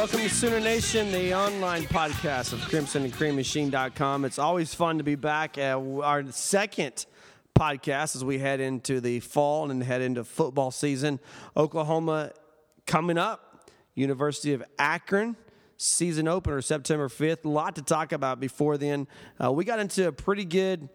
Welcome to Sooner Nation, the online podcast of Crimson and Cream Machine.com. It's always fun to be back at our second podcast as we head into the fall and head into football season. Oklahoma coming up, University of Akron. Season opener September 5th. A lot to talk about before then. Uh, we got into a pretty good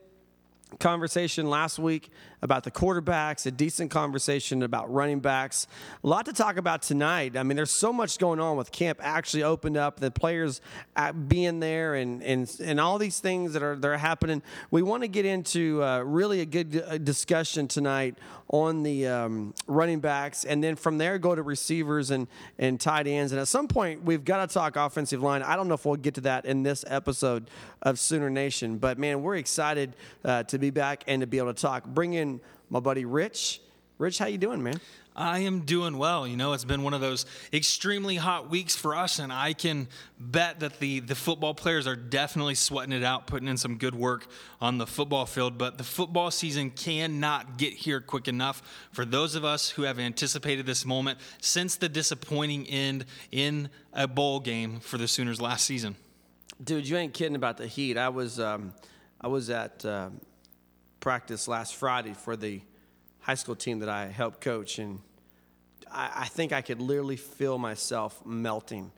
conversation last week about the quarterbacks, a decent conversation about running backs. A lot to talk about tonight. I mean, there's so much going on with camp actually opened up, the players being there, and and and all these things that are that are happening. We want to get into uh, really a good uh, discussion tonight on the um, running backs, and then from there go to receivers and and tight ends. And at some point, we've got to talk offensive line. I don't know if we'll get to that in this episode of Sooner Nation, but man, we're excited uh, to be back and to be able to talk. Bring in my buddy Rich. Rich, how you doing, man? I am doing well. You know, it's been one of those extremely hot weeks for us, and I can bet that the, the football players are definitely sweating it out, putting in some good work on the football field. But the football season cannot get here quick enough for those of us who have anticipated this moment since the disappointing end in a bowl game for the Sooners last season. Dude, you ain't kidding about the heat. I was, um, I was at uh, practice last Friday for the high school team that I helped coach, and I, I think I could literally feel myself melting.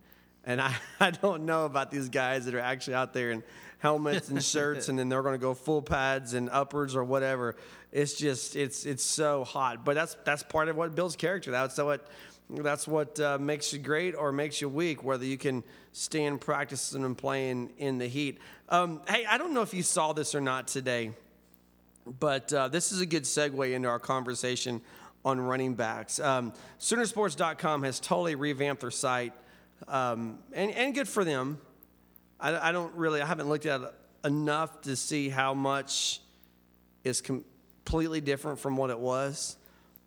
And I, I don't know about these guys that are actually out there in helmets and shirts, and then they're going to go full pads and uppers or whatever. It's just it's it's so hot, but that's that's part of what builds character. That's what that's what uh, makes you great or makes you weak. Whether you can stand practicing and playing in the heat. Um, hey, I don't know if you saw this or not today. But uh, this is a good segue into our conversation on running backs. Um, Soonersports.com has totally revamped their site, um, and, and good for them. I, I, don't really, I haven't looked at it enough to see how much is completely different from what it was.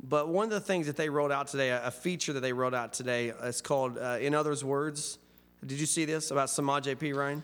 But one of the things that they wrote out today, a, feature that they wrote out today, is called uh, In Others' Words. Did you see this about Samaj P. Ryan?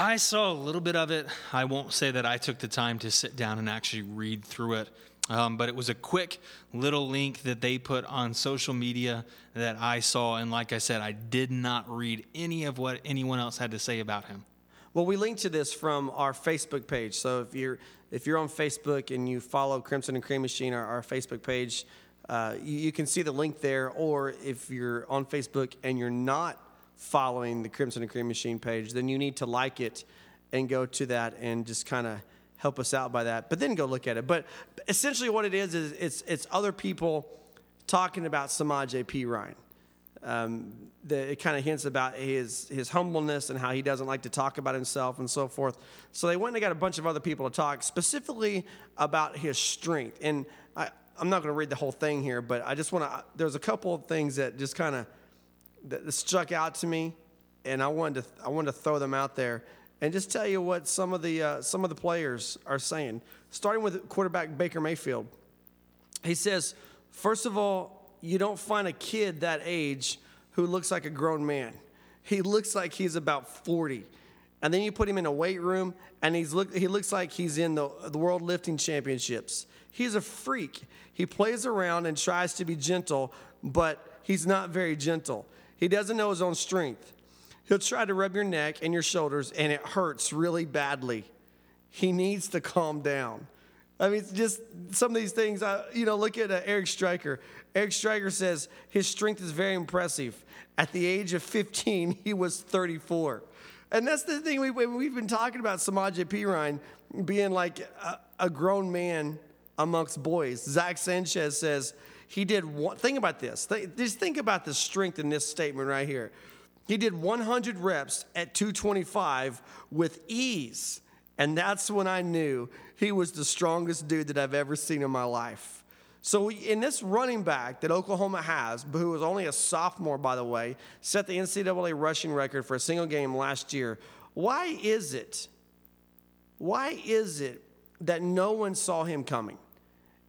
I saw a little bit of it. I won't say that I took the time to sit down and actually read through it. Um, but it was a quick little link that they put on social media that I saw. And like I said, I did not read any of what anyone else had to say about him. Well, we linked to this from our Facebook page. So if you're if you're on Facebook and you follow Crimson and Cream Machine, our, our Facebook page, uh, you, you can see the link there. Or if you're on Facebook and you're not following the Crimson and Cream Machine page, then you need to like it and go to that and just kind of help us out by that. But then go look at it. But essentially, what it is is it's it's other people talking about Samaj P. Ryan. Um, the, it kind of hints about his his humbleness and how he doesn't like to talk about himself and so forth. So they went and got a bunch of other people to talk specifically about his strength. And I, I'm not going to read the whole thing here, but I just want to. There's a couple of things that just kind of that struck out to me, and I wanted to I wanted to throw them out there and just tell you what some of the uh, some of the players are saying. Starting with quarterback Baker Mayfield, he says, first of all, you don't find a kid that age who looks like a grown man. He looks like he's about 40. And then you put him in a weight room, and he's look, he looks like he's in the, the World Lifting Championships. He's a freak. He plays around and tries to be gentle, but he's not very gentle. He doesn't know his own strength. He'll try to rub your neck and your shoulders, and it hurts really badly. He needs to calm down. I mean, just some of these things. Uh, you know, look at uh, Eric Striker. Eric Striker says his strength is very impressive. At the age of 15, he was 34. And that's the thing we, we've been talking about Samaje Perine being like a, a grown man amongst boys. Zach Sanchez says he did one, think about this. Just think about the strength in this statement right here. He did 100 reps at 225 with ease. And that's when I knew he was the strongest dude that I've ever seen in my life. So, in this running back that Oklahoma has, who was only a sophomore, by the way, set the NCAA rushing record for a single game last year. Why is it? Why is it that no one saw him coming?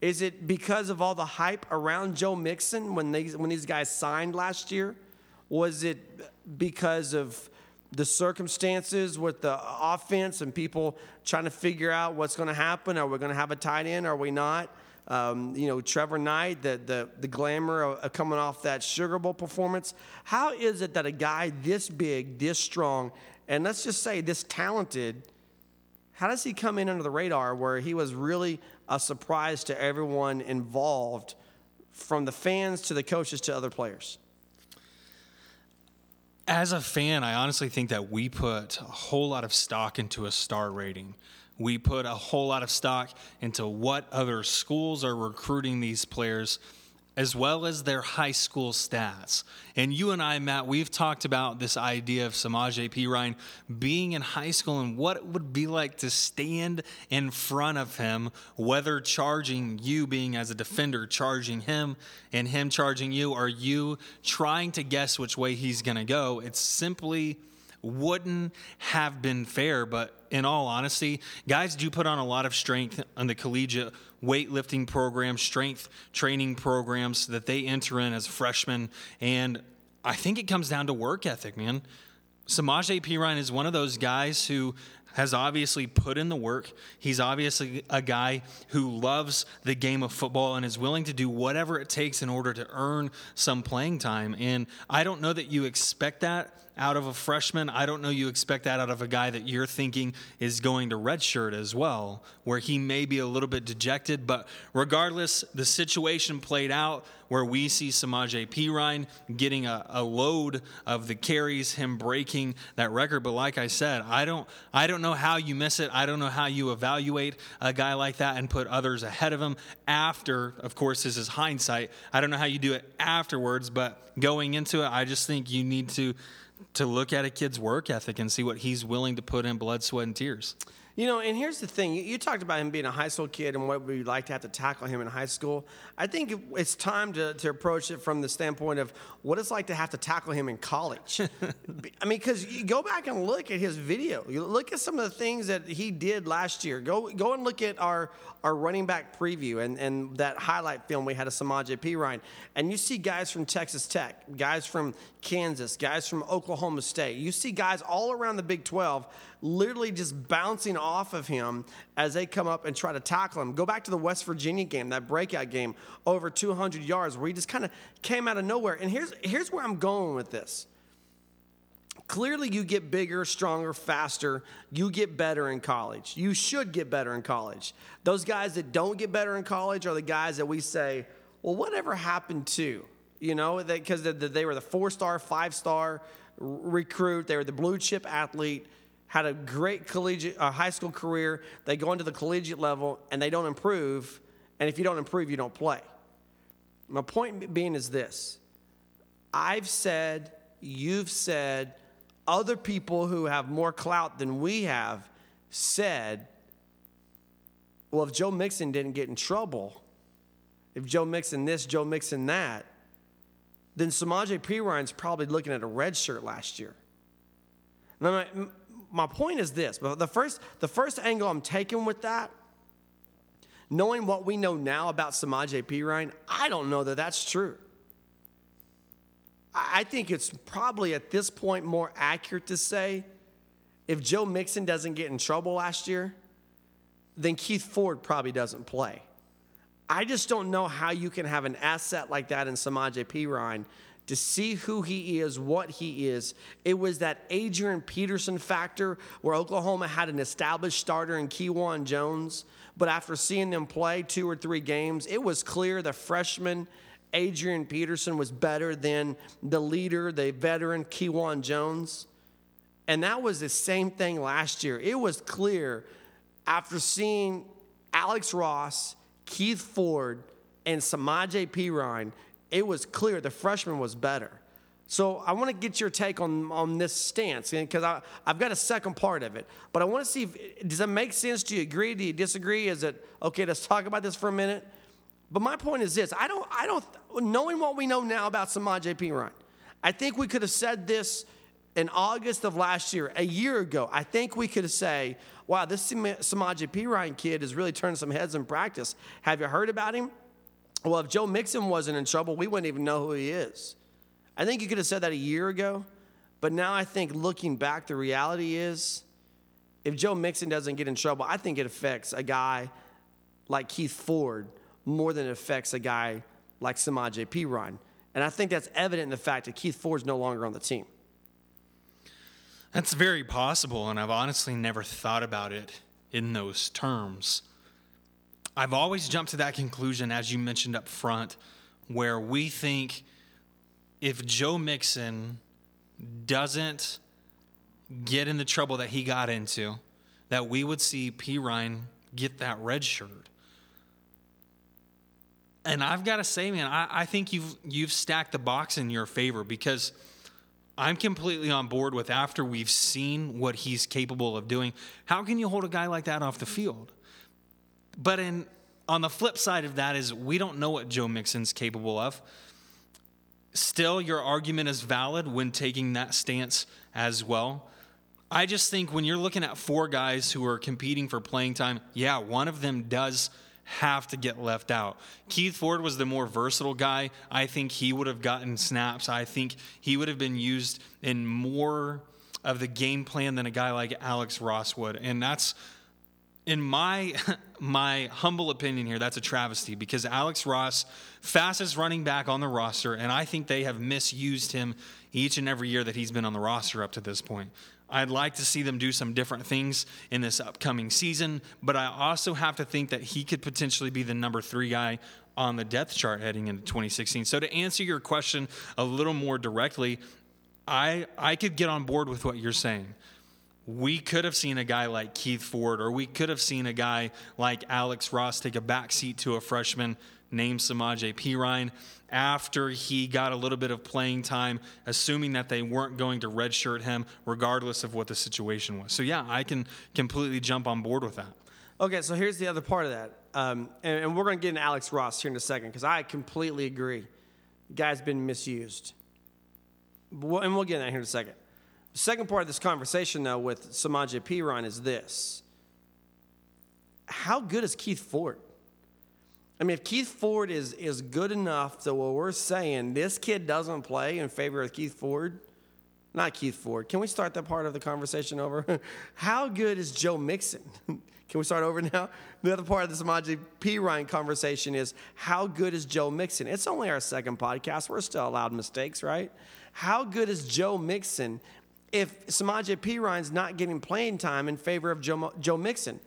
Is it because of all the hype around Joe Mixon when, they, when these guys signed last year? Was it because of the circumstances with the offense and people trying to figure out what's going to happen? Are we going to have a tight end? Are we not? Um, you know, Trevor Knight, the, the, the glamour of coming off that Sugar Bowl performance. How is it that a guy this big, this strong, and let's just say this talented, how does he come in under the radar where he was really a surprise to everyone involved, from the fans to the coaches to other players? As a fan, I honestly think that we put a whole lot of stock into a star rating. We put a whole lot of stock into what other schools are recruiting these players as well as their high school stats. And you and I, Matt, we've talked about this idea of Samaje Perine being in high school and what it would be like to stand in front of him, whether charging you being as a defender, charging him, and him charging you, or you trying to guess which way he's going to go. It's simply wouldn't have been fair. But in all honesty, guys do put on a lot of strength on the collegiate weightlifting programs, strength training programs that they enter in as freshmen. And I think it comes down to work ethic, man. Samaje Perine is one of those guys who has obviously put in the work. He's obviously a guy who loves the game of football and is willing to do whatever it takes in order to earn some playing time. And I don't know that you expect that out of a freshman. I don't know you expect that out of a guy that you're thinking is going to redshirt as well, where he may be a little bit dejected. But regardless, the situation played out where we see Samaje Perine getting a, a load of the carries, him breaking that record. But like I said, I don't I don't know how you miss it. I don't know how you evaluate a guy like that and put others ahead of him after, of course, this is hindsight. I don't know how you do it afterwards, but going into it, I just think you need to to look at a kid's work ethic and see what he's willing to put in blood, sweat, and tears. You know, and here's the thing. You, you, talked about him being a high school kid and what we'd like to have to tackle him in high school. I think it's time to, to approach it from the standpoint of what it's like to have to tackle him in college. I mean, because you go back and look at his video. You look at some of the things that he did last year. Go go and look at our, our running back preview and, and that highlight film we had of Samaj P. Ryan. And you see guys from Texas Tech, guys from Kansas, guys from Oklahoma State. You see guys all around the Big 12 literally just bouncing off of him as they come up and try to tackle him. Go back to the West Virginia game, that breakout game, over 200 yards, where he just kind of came out of nowhere. And here's, here's where I'm going with this. Clearly, you get bigger, stronger, faster. You get better in college. You should get better in college. Those guys that don't get better in college are the guys that we say, well, whatever happened to? You know, because they, they, were the four star, five star recruit, they were the blue chip athlete had a great collegiate, uh, high school career. They go into the collegiate level and they don't improve. And if you don't improve, you don't play. My point being is this I've said, you've said, other people who have more clout than we have said, well, if Joe Mixon didn't get in trouble, if Joe Mixon this, Joe Mixon that, then Samaje Perine's probably looking at a red shirt last year. Now, my point is this, but the first, the first angle I'm taking with that, knowing what we know now about Samaj P. Ryan, I don't know that that's true. I think it's probably at this point more accurate to say if Joe Mixon doesn't get in trouble last year, then Keith Ford probably doesn't play. I just don't know how you can have an asset like that in Samaj P. Perine to see who he is, what he is. It was that Adrian Peterson factor where Oklahoma had an established starter in Kejuan Jones, but after seeing them play two or three games, it was clear the freshman Adrian Peterson was better than the leader, the veteran Kejuan Jones. And that was the same thing last year. It was clear after seeing Alex Ross, Keith Ford, and Samaje Perine it was clear the freshman was better. So I want to get your take on, on this stance because I've got a second part of it. But I want to see if, does that make sense? Do you agree? Do you disagree? Is it okay? Let's talk about this for a minute. But my point is this: I don't, I don't, knowing what we know now about Samaje Perine, I think we could have said this in August of last year, a year ago. I think we could have say, "Wow, this Samaje Perine kid is really turning some heads in practice." Have you heard about him? Well, if Joe Mixon wasn't in trouble, we wouldn't even know who he is. I think you could have said that a year ago, but now I think looking back, the reality is if Joe Mixon doesn't get in trouble, I think it affects a guy like Keith Ford more than it affects a guy like Samaj P. Ryan. And I think that's evident in the fact that Keith Ford's no longer on the team. That's very possible, and I've honestly never thought about it in those terms. I've always jumped to that conclusion, as you mentioned up front, where we think if Joe Mixon doesn't get in the trouble that he got into, that we would see Perine get that red shirt. And I've got to say, man, I, I think you've you've stacked the box in your favor because I'm completely on board with after we've seen what he's capable of doing. How can you hold a guy like that off the field? But in on the flip side of that is we don't know what Joe Mixon's capable of. Still, your argument is valid when taking that stance as well. I just think when you're looking at four guys who are competing for playing time, yeah, one of them does have to get left out. Keith Ford was the more versatile guy. I think he would have gotten snaps. I think he would have been used in more of the game plan than a guy like Alex Ross would. And that's in my my humble opinion here, that's a travesty because Alex Ross, fastest running back on the roster, and I think they have misused him each and every year that he's been on the roster up to this point. I'd like to see them do some different things in this upcoming season, but I also have to think that he could potentially be the number three guy on the depth chart heading into 2016. So to answer your question a little more directly, I I could get on board with what you're saying. We could have seen a guy like Keith Ford, or we could have seen a guy like Alex Ross take a backseat to a freshman named Samaje Perine after he got a little bit of playing time, assuming that they weren't going to redshirt him, regardless of what the situation was. So, yeah, I can completely jump on board with that. Okay, so here's the other part of that. Um, and, and, we're going to get into Alex Ross here in a second because I completely agree. Guy's been misused. and we'll get into that here in a second. The second part of this conversation, though, with Samaje Perine is this How good is Keith Ford? I mean, if Keith Ford is, is good enough to what we're saying, this kid doesn't play in favor of Keith Ford, not Keith Ford. Can we start that part of the conversation over? How good is Joe Mixon? Can we start over now? The other part of this Samaje Perine conversation is how good is Joe Mixon? It's only our second podcast. We're still allowed mistakes, right? How good is Joe Mixon if Samaje Perine's not getting playing time in favor of Joe, Joe Mixon?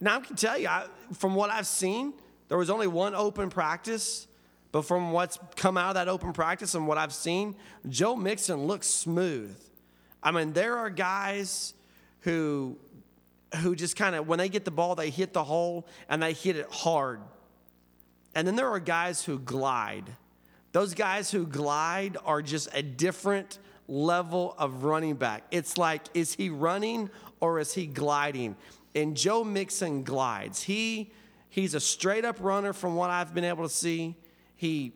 Now, I can tell you, I, from what I've seen, there was only one open practice, but from what's come out of that open practice and what I've seen, Joe Mixon looks smooth. I mean, there are guys who who just kind of when they get the ball, they hit the hole and they hit it hard. And then there are guys who glide. Those guys who glide are just a different level of running back. It's like, is he running or is he gliding? And Joe Mixon glides. He He's a straight up runner from what I've been able to see. He,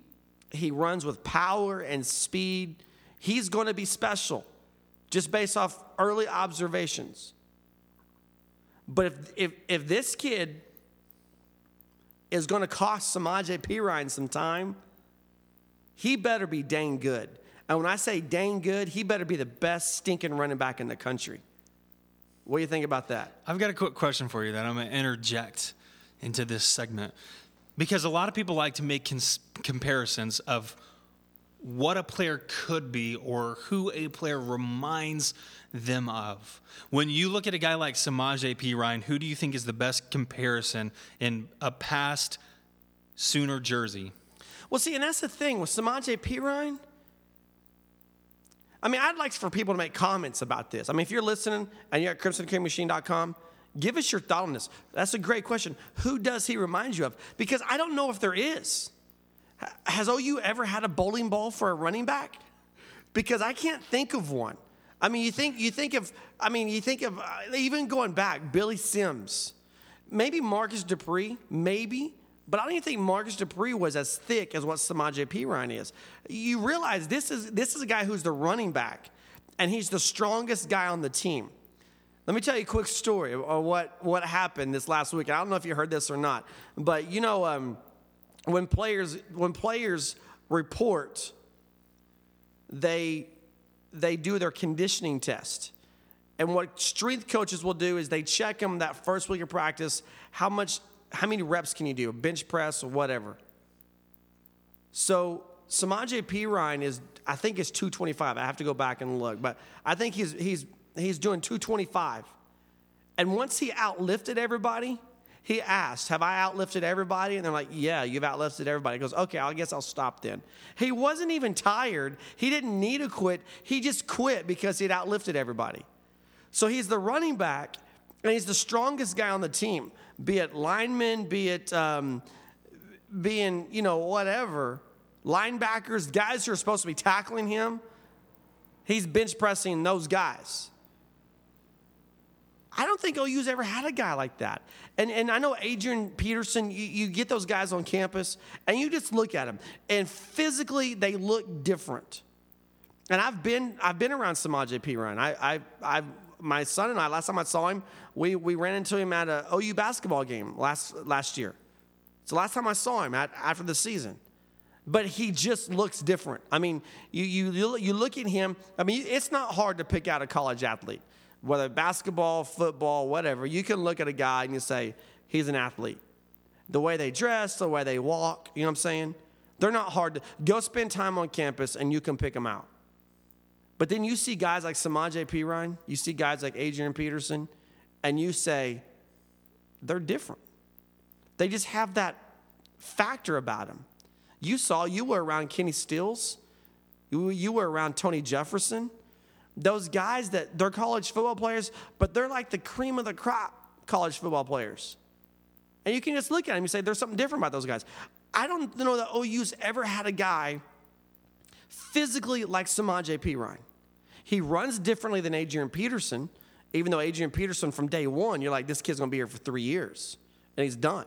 he runs with power and speed. He's going to be special just based off early observations. But if, if, if this kid is going to cost Samaje Perine some time, he better be dang good. And when I say dang good, he better be the best stinking running back in the country. What do you think about that? I've got a quick question for you that I'm going to interject into this segment because a lot of people like to make cons- comparisons of what a player could be or who a player reminds them of. When you look at a guy like Samaje Perine, who do you think is the best comparison in a past Sooner jersey? Well, see, and that's the thing with Samaje Perine. I mean, I'd like for people to make comments about this. I mean, if you're listening and you're at crimsoncreammachine.com, Give us your thought on this. That's a great question. Who does he remind you of? Because I don't know if there is. Has OU ever had a bowling ball for a running back? Because I can't think of one. I mean, you think you think of. I mean, you think of uh, even going back, Billy Sims, maybe Marcus Dupree, maybe, but I don't even think Marcus Dupree was as thick as what Samaje Perine is. You realize this is this is a guy who's the running back, and he's the strongest guy on the team. Let me tell you a quick story of what, what happened this last week. I don't know if you heard this or not, but you know, um, when players when players report, they they do their conditioning test. And what strength coaches will do is they check them that first week of practice, how much how many reps can you do? Bench press or whatever. So Samaje Perine is, I think it's 225. I have to go back and look, but I think he's he's he's doing 225. And once he outlifted everybody, he asked, Have I outlifted everybody? And they're like, Yeah, you've outlifted everybody. He goes, Okay, I guess I'll stop then. He wasn't even tired. He didn't need to quit. He just quit because he'd outlifted everybody. So he's the running back, and he's the strongest guy on the team, be it linemen, be it um, being, you know, whatever, linebackers, guys who are supposed to be tackling him. He's bench pressing those guys. I don't think OU's ever had a guy like that. And, and I know Adrian Peterson, you, you get those guys on campus and you just look at them, and physically they look different. And I've been, I've been around Samaje Perine. I, I, I, my son and I, last time I saw him, we, we ran into him at a OU basketball game last, last year. It's the last time I saw him at, after the season but he just looks different. I mean, you, you, you look at him, I mean, it's not hard to pick out a college athlete whether basketball, football, whatever, you can look at a guy and you say, he's an athlete. The way they dress, the way they walk, you know what I'm saying? They're not hard to go spend time on campus and you can pick them out. But then you see guys like Samaje Perine, you see guys like Adrian Peterson, and you say, they're different. They just have that factor about them. You saw, you were around Kenny Stills, you, you were around Tony Jefferson those guys that they're college football players, but they're like the cream of the crop college football players. And you can just look at them and say, there's something different about those guys. I don't know that OU's ever had a guy physically like Samaj P. Ryan. He runs differently than Adrian Peterson, even though Adrian Peterson from day one, you're like, this kid's gonna be here for three years, and he's done.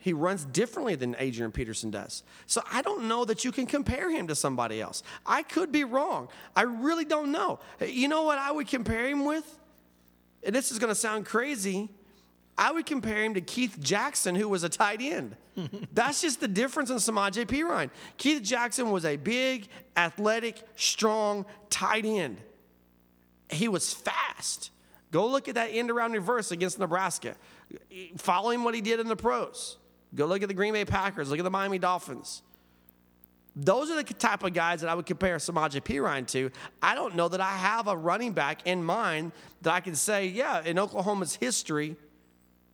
He runs differently than Adrian Peterson does. So I don't know that you can compare him to somebody else. I could be wrong. I really don't know. You know what I would compare him with? And this is to sound crazy. I would compare him to Keith Jackson, who was a tight end. That's just the difference in Samaje Perine. Keith Jackson was a big, athletic, strong tight end. He was fast. Go look at that end around reverse against Nebraska. Following what he did in the pros. Go look at the Green Bay Packers, look at the Miami Dolphins. Those are the type of guys that I would compare Samaje Perine to. I don't know that I have a running back in mind that I can say, yeah, in Oklahoma's history,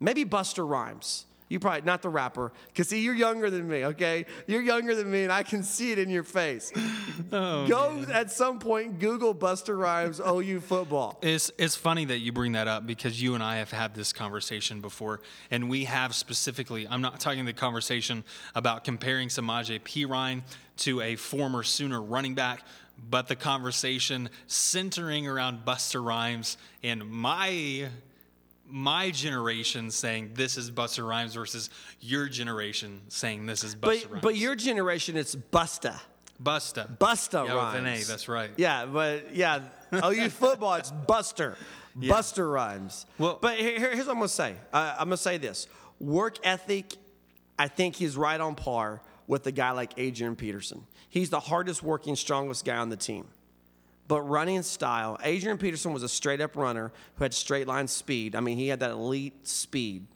maybe Buster Rhymes. You probably not the rapper, because see, you're younger than me. Okay, you're younger than me, and I can see it in your face. Oh, Go man. at some point, Google Buster Rhymes OU football. It's it's funny that you bring that up because you and I have had this conversation before, and we have specifically. I'm not talking the conversation about comparing Samaje Perine to a former Sooner running back, but the conversation centering around Buster Rhymes and my my generation saying this is Buster Rhymes versus your generation saying this is Buster but, Rhymes. But your generation, it's Busta. Busta. Busta yeah, Rhymes. With an A, that's right. Yeah, but yeah, OU football, it's Buster. Yeah. Buster Rhymes. Well, but here, here's what I'm going to say. Uh, I'm going to say this. Work ethic, I think he's right on par with a guy like Adrian Peterson. He's the hardest working, strongest guy on the team. But running style, Adrian Peterson was a straight up runner who had straight line speed. I mean, he had that elite speed.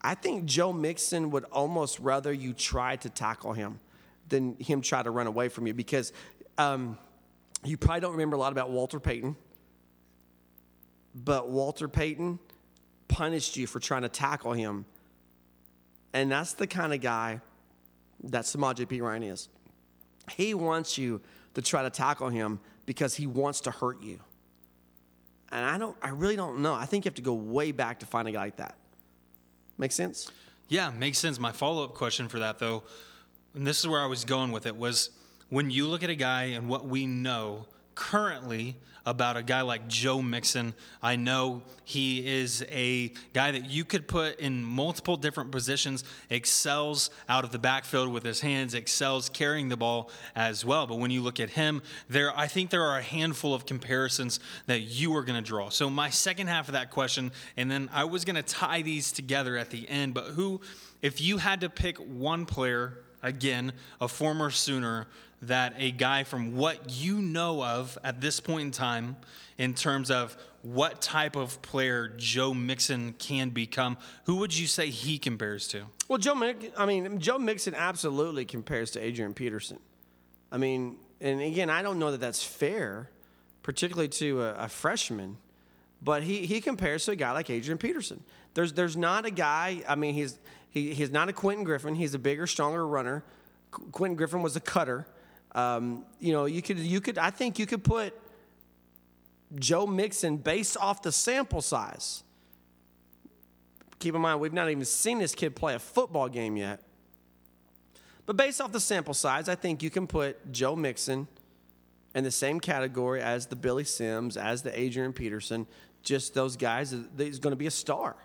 I think Joe Mixon would almost rather you try to tackle him than him try to run away from you because um, you probably don't remember a lot about Walter Payton. But Walter Payton punished you for trying to tackle him. And that's the kind of guy that Samaje Perine is. He wants you to try to tackle him because he wants to hurt you. And I don't I really don't know. I think you have to go way back to find a guy like that. Make sense? Yeah, makes sense. My follow-up question for that though, and this is where I was going with it was when you look at a guy and what we know currently about a guy like Joe Mixon. I know he is a guy that you could put in multiple different positions, excels out of the backfield with his hands, excels carrying the ball as well. But when you look at him, there I think there are a handful of comparisons that you are going to draw. So my second half of that question, and then I was going to tie these together at the end, but who if you had to pick one player again, a former Sooner that a guy from what you know of at this point in time, in terms of what type of player Joe Mixon can become, who would you say he compares to? Well, Joe, Mixon. I mean, Joe Mixon absolutely compares to Adrian Peterson. I mean, and again, I don't know that that's fair, particularly to a, a freshman, but he, he compares to a guy like Adrian Peterson. There's there's not a guy. I mean, he's he, he's not a Quentin Griffin. He's a bigger, stronger runner. Qu- Quentin Griffin was a cutter. Um, you know, you could you could I think you could put Joe Mixon based off the sample size. Keep in mind, we've not even seen this kid play a football game yet. But based off the sample size, I think you can put Joe Mixon in the same category as the Billy Sims, as the Adrian Peterson, just those guys. He's going to be a star.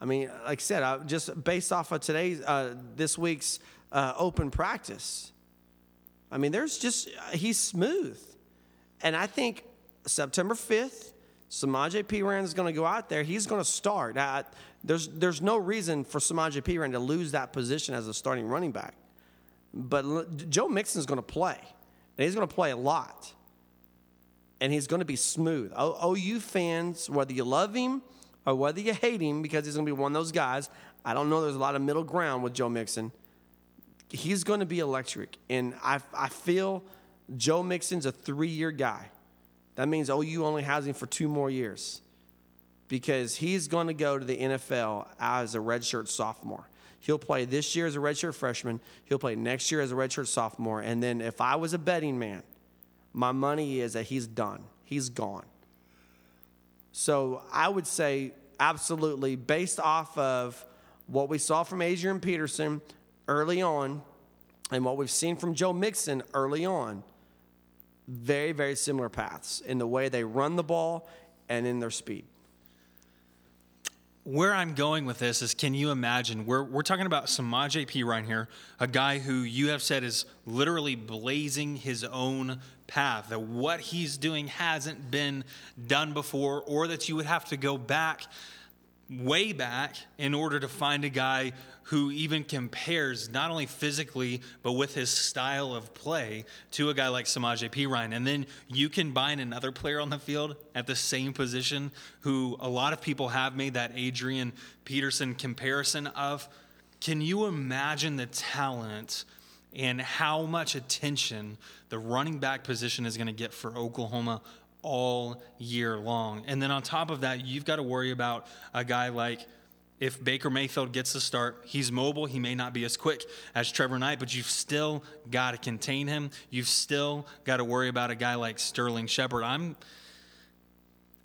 I mean, like I said, I, just based off of today's, uh, this week's uh, open practice, I mean, there's just, he's smooth. And I think September 5th, Samaje Perine is going to go out there. He's going to start. Uh, there's, there's no reason for Samaje Perine to lose that position as a starting running back. But Joe Mixon is going to play, and he's going to play a lot. And he's going to be smooth. OU fans, whether you love him or whether you hate him, because he's going to be one of those guys, I don't know there's a lot of middle ground with Joe Mixon. He's going to be electric. And I, I feel Joe Mixon's a three year guy. That means OU only has him for two more years because he's going to go to the NFL as a redshirt sophomore. He'll play this year as a redshirt freshman. He'll play next year as a redshirt sophomore. And then if I was a betting man, my money is that he's done. He's gone. So I would say absolutely based off of what we saw from Adrian Peterson early on and what we've seen from Joe Mixon early on, very, very similar paths in the way they run the ball and in their speed where I'm going with this is can you imagine? We're, we're talking about Samaje Perine here, a guy who you have said is literally blazing his own path, that what he's doing hasn't been done before, or that you would have to go back, way back, in order to find a guy who even compares not only physically but with his style of play to a guy like Samaje Perine. And then you combine another player on the field at the same position who a lot of people have made that Adrian Peterson comparison of. Can you imagine the talent and how much attention the running back position is going to get for Oklahoma all year long? And then on top of that, you've got to worry about a guy like if Baker Mayfield gets the start, he's mobile. He may not be as quick as Trevor Knight, but you've still got to contain him. You've still got to worry about a guy like Sterling Shepard. I'm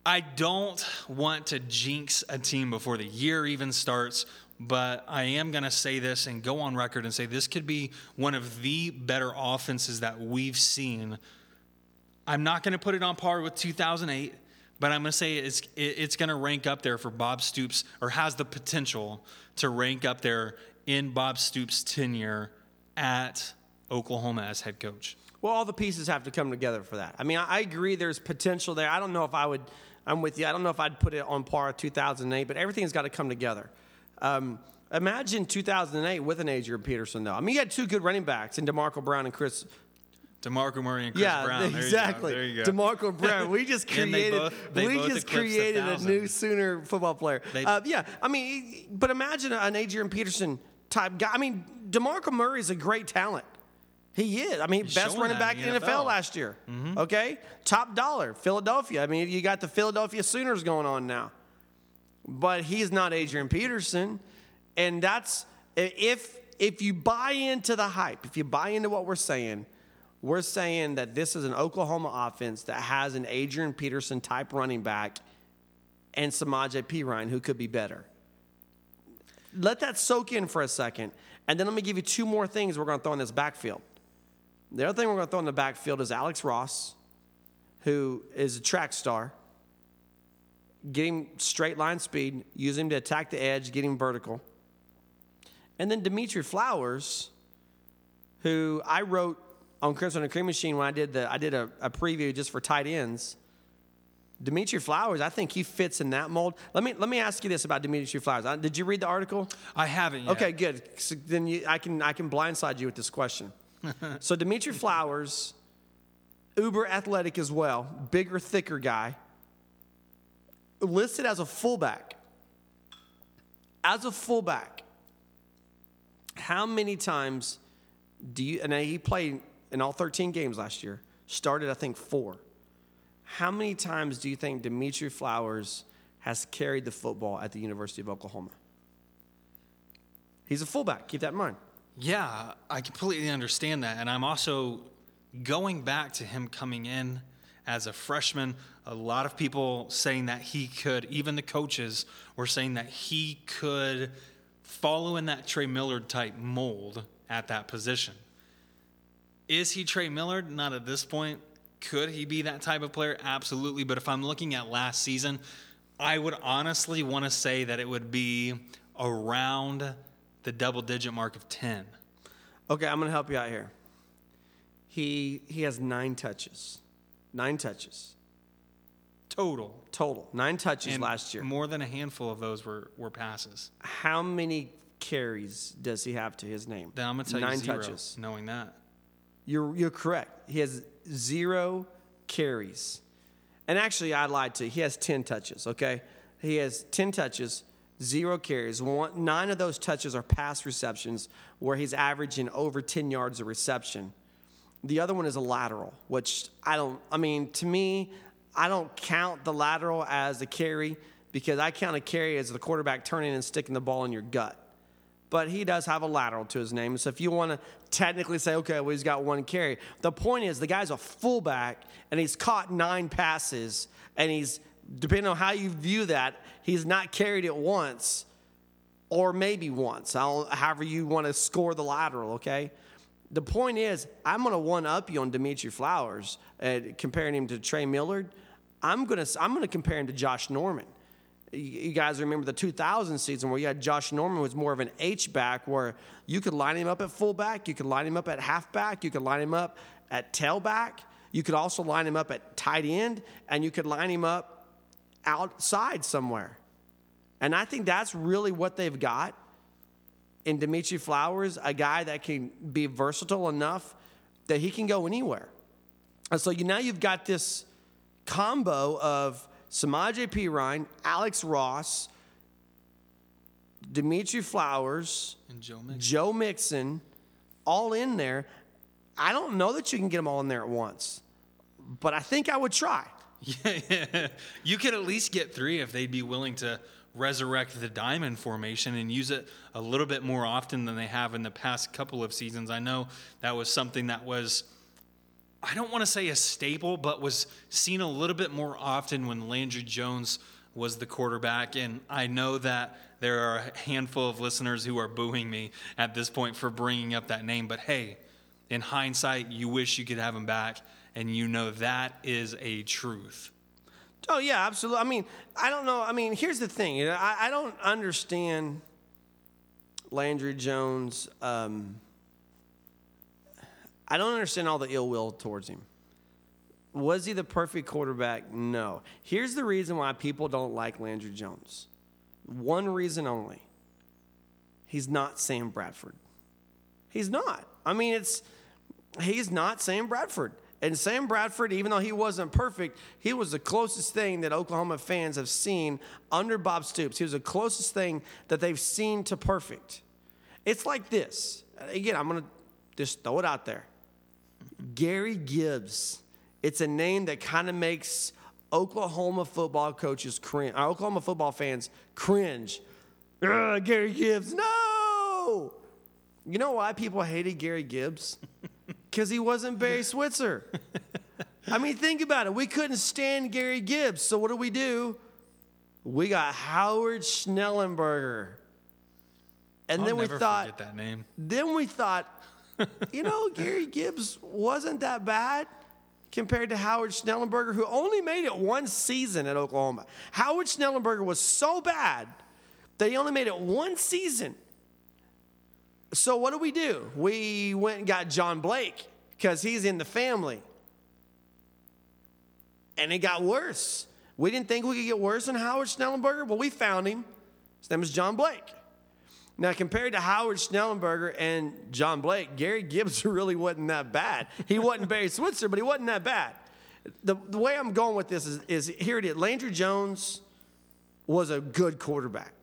I don't want to jinx a team before the year even starts, but I am going to say this and go on record and say this could be one of the better offenses that we've seen. I'm not going to put it on par with 2008 but I'm going to say it's it's going to rank up there for Bob Stoops, or has the potential to rank up there in Bob Stoops' tenure at Oklahoma as head coach. Well, all the pieces have to come together for that. I mean, I, agree there's potential there. I don't know if I would. I'm with you. I don't know if I'd put it on par with 2008, but everything's got to come together. Um, imagine 2008 with an Adrian Peterson, though. I mean, you had two good running backs in DeMarco Brown and Chris DeMarco Murray and Chris yeah, Brown. There exactly. You there you go. DeMarco Brown. We just created. they both, we just created a, a, new Sooner football player. Uh, yeah, I mean, but imagine an Adrian Peterson type guy. I mean, DeMarco Murray is a great talent. He is. I mean, He's best running back in the NFL. NFL, last year. Mm-hmm. Okay, top dollar, Philadelphia. I mean, you got the Philadelphia Sooners going on now, but he's not Adrian Peterson, and that's if if you buy into the hype, if you buy into what we're saying we're saying that this is an Oklahoma offense that has an Adrian Peterson type running back and Samaje Perine who could be better. Let that soak in for a second. And then let me give you two more things we're going to throw in this backfield. The other thing we're going to throw in the backfield is Alex Ross, who is a track star. Getting straight line speed, use him to attack the edge, getting vertical. And then Dimitri Flowers, who I wrote on Crimson and Cream Machine when I did the I did a, a preview just for tight ends. Dimitri Flowers, I think he fits in that mold. Let me let me ask you this about Dimitri Flowers. Uh, did you read the article? I haven't yet. Okay, good. So then you, I can I can blindside you with this question. so Dimitri Flowers, uber athletic as well, bigger, thicker guy. Listed as a fullback. As a fullback, how many times do you, and he played in all 13 games last year, started, I think, four. How many times do you think Dimitri Flowers has carried the football at the University of Oklahoma? He's a fullback, keep that in mind. Yeah, I completely understand that. And I'm also going back to him coming in as a freshman. A lot of people saying that he could, even the coaches were saying that he could follow in that Trey Millard type mold at that position. Is he Trey Millard? Not at this point. Could he be that type of player? Absolutely. But if I'm looking at last season, I would honestly want to say that it would be around the double digit mark of 10. Okay, I'm going to help you out here. He, he has nine touches. Nine touches. Total. Total. Nine touches And last year. More than a handful of those were, were passes. How many carries does he have to his name? Then I'm to tell nine you zero, touches. knowing that. You're, you're correct. He has zero carries. And actually, I lied to you. He has 10 touches, okay? He has 10 touches, zero carries. One, nine of those touches are pass receptions where he's averaging over 10 yards of reception. The other one is a lateral, which I don't, I mean, to me, I don't count the lateral as a carry because I count a carry as the quarterback turning and sticking the ball in your gut but he does have a lateral to his name. So if you want to technically say, okay, well, he's got one carry, the point is the guy's a fullback and he's caught nine passes and he's, depending on how you view that, he's not carried it once or maybe once, however you want to score the lateral, okay? The point is, I'm going to one up you on Dimitri Flowers, uh, comparing him to Trey Millard. I'm to I'm to compare him to Josh Norman you guys remember the 2000 season where you had Josh Norman was more of an H back where you could line him up at fullback, you could line him up at halfback, you could line him up at tailback, you could also line him up at tight end, and you could line him up outside somewhere. And I think that's really what they've got in Dimitri Flowers, a guy that can be versatile enough that he can go anywhere. And so you now you've got this combo of Samaje Perine, Alex Ross, Dimitri Flowers, And Joe Mixon. Joe Mixon, all in there. I don't know that you can get them all in there at once, but I think I would try. Yeah, you could at least get three if they'd be willing to resurrect the diamond formation and use it a little bit more often than they have in the past couple of seasons. I know that was something that was, I don't want to say a staple, but was seen a little bit more often when Landry Jones was the quarterback. And I know that there are a handful of listeners who are booing me at this point for bringing up that name, but hey, in hindsight, you wish you could have him back, and you know that is a truth. Oh yeah, absolutely. I mean, I don't know. I mean, here's the thing. I, I don't understand Landry Jones. Um, I don't understand all the ill will towards him. Was he the perfect quarterback? No. Here's the reason why people don't like Landry Jones. One reason only. He's not Sam Bradford. He's not. I mean, it's he's not Sam Bradford. And Sam Bradford, even though he wasn't perfect, he was the closest thing that Oklahoma fans have seen under Bob Stoops. He was the closest thing that they've seen to perfect. It's like this. Again, I'm going to just throw it out there. Gary Gibbs. It's a name that kind of makes Oklahoma football coaches cringe, uh, Oklahoma football fans cringe. Ugh, Gary Gibbs, no! You know why people hated Gary Gibbs? Because he wasn't Barry Switzer. I mean, think about it. We couldn't stand Gary Gibbs, so what do we do? We got Howard Schnellenberger. And I'll then we thought, forget that name. then we thought, you know, Gary Gibbs wasn't that bad compared to Howard Schnellenberger, who only made it one season at Oklahoma. Howard Schnellenberger was so bad that he only made it one season. So what do we do? We went and got John Blake because he's in the family. And it got worse. We didn't think we could get worse than Howard Schnellenberger, but we found him. His name is John Blake. Now, compared to Howard Schnellenberger and John Blake, Gary Gibbs really wasn't that bad. He wasn't Barry Switzer, but he wasn't that bad. The, the way I'm going with this is, is here it is Landry Jones, was a good quarterback.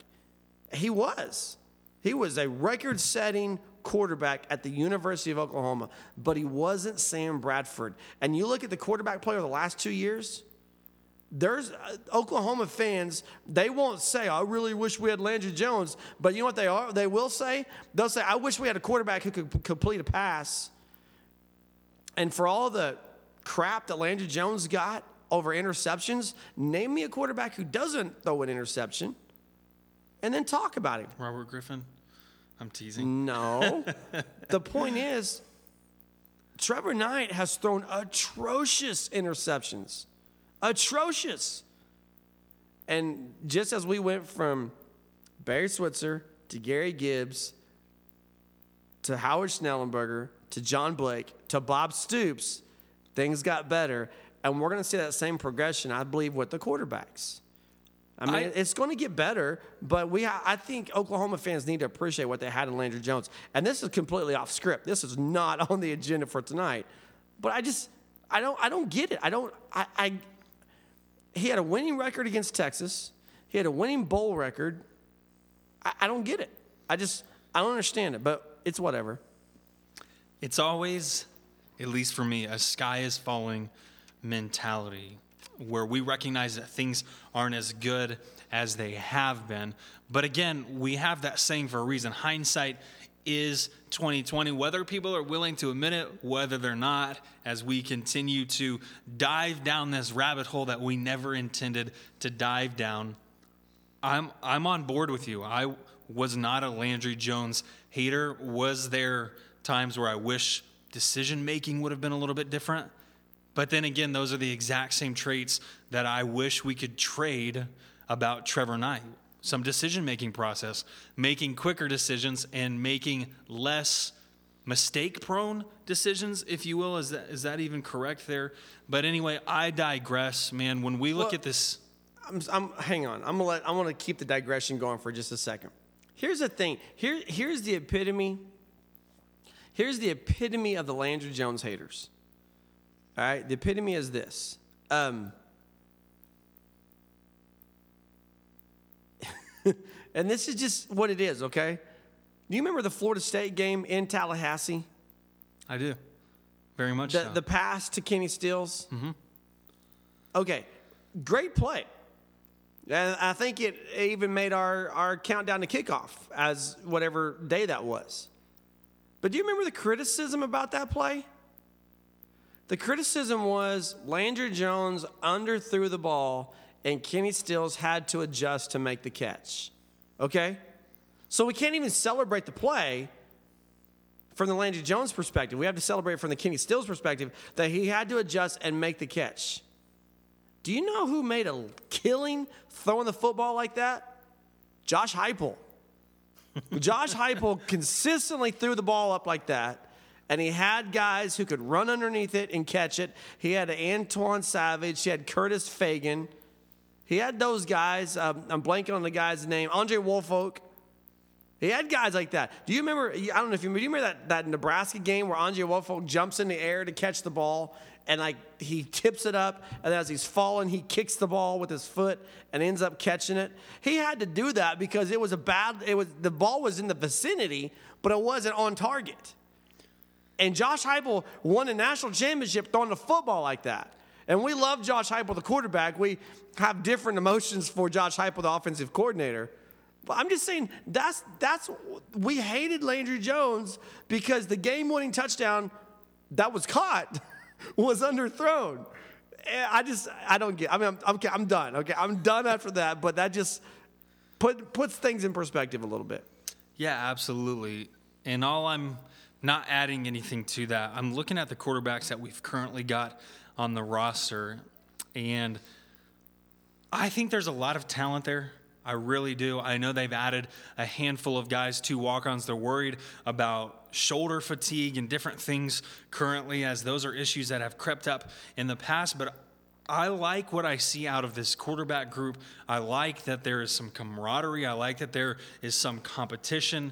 He was. He was a record setting quarterback at the University of Oklahoma, but he wasn't Sam Bradford. And you look at the quarterback player of the last two years, there's uh, Oklahoma fans, they won't say, I really wish we had Landry Jones. But you know what they are? They will say? They'll say, I wish we had a quarterback who could p- complete a pass. And for all the crap that Landry Jones got over interceptions, name me a quarterback who doesn't throw an interception and then talk about him. Robert Griffin. I'm teasing. No. the point is, Trevor Knight has thrown atrocious interceptions. Atrocious. And just as we went from Barry Switzer to Gary Gibbs to Howard Schnellenberger to John Blake to Bob Stoops, things got better. And we're going to see that same progression, I believe, with the quarterbacks. I mean, I- it's going to get better, but we I think Oklahoma fans need to appreciate what they had in Landry Jones. And this is completely off script. This is not on the agenda for tonight. But I just I don't I don't get it. I don't I, I he had a winning record against Texas. He had a winning bowl record. I, I don't get it. I just I don't understand it, but it's whatever. It's always, at least for me, a sky is falling mentality where we recognize that things aren't as good as they have been. But again, we have that saying for a reason. Hindsight is 2020 whether people are willing to admit it whether they're not as we continue to dive down this rabbit hole that we never intended to dive down I'm I'm on board with you. I was not a Landry Jones hater. Was there times where I wish decision making would have been a little bit different? But then again, those are the exact same traits that I wish we could trade about Trevor Knight. Some decision making process, making quicker decisions and making less mistake prone decisions, if you will. Is that is that even correct there? But anyway, I digress, man. When we look Well- at this I'm, I'm hang on. I'm gonna let I'm gonna keep the digression going for just a second. Here's the thing. Here here's the epitome. Here's the epitome of the Landry Jones haters. All right, the epitome is this. Um, and this is just what it is. Okay. Do you remember the Florida State game in Tallahassee? I do. Very much The, so. the pass to Kenny Stills. Mm-hmm. Okay, great play. And I think it even made our, our countdown to kickoff as whatever day that was. But do you remember the criticism about that play? The criticism was Landry Jones underthrew the ball and Kenny Stills had to adjust to make the catch. Okay? So we can't even celebrate the play from the Landry Jones perspective. We have to celebrate from the Kenny Stills perspective that he had to adjust and make the catch. Do you know who made a killing throwing the football like that? Josh Heupel. Josh Heupel consistently threw the ball up like that, and he had guys who could run underneath it and catch it. He had Antoine Savage, he had Curtis Fagan, he had those guys. Um, I'm blanking on the guy's name. Andre Woolfolk. He had guys like that. Do you remember? I don't know if you remember, you remember that, that Nebraska game where Andre Woolfolk jumps in the air to catch the ball and like he tips it up and as he's falling, he kicks the ball with his foot and ends up catching it. He had to do that because it was a bad. It was the ball was in the vicinity, but it wasn't on target. And Josh Heupel won a national championship throwing the football like that. And we love Josh Heupel, the quarterback. We have different emotions for Josh Heupel, the offensive coordinator. But I'm just saying that's that's we hated Landry Jones because the game-winning touchdown that was caught was underthrown. And I just I don't get. I mean, I'm, I'm okay. I'm done. Okay, I'm done after that. But that just put puts things in perspective a little bit. Yeah, absolutely. And all I'm not adding anything to that. I'm looking at the quarterbacks that we've currently got on the roster, and I think there's a lot of talent there. I really do. I know they've added a handful of guys to walk ons. They're worried about shoulder fatigue and different things currently, as those are issues that have crept up in the past. But I like what I see out of this quarterback group. I like that there is some camaraderie. I like that there is some competition.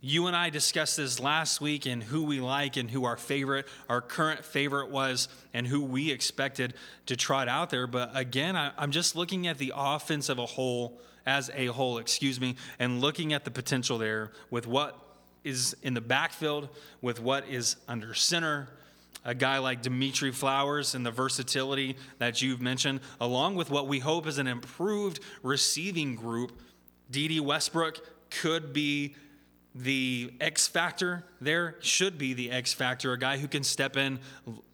You and I discussed this last week and who we like and who our favorite, our current favorite was, and who we expected to trot out there. But again, I, am just looking at the offense of a whole, as a whole, excuse me, and looking at the potential there with what is in the backfield, with what is under center. A guy like Dimitri Flowers and the versatility that you've mentioned, along with what we hope is an improved receiving group. Dede Westbrook could be the X factor there should be the X factor, a guy who can step in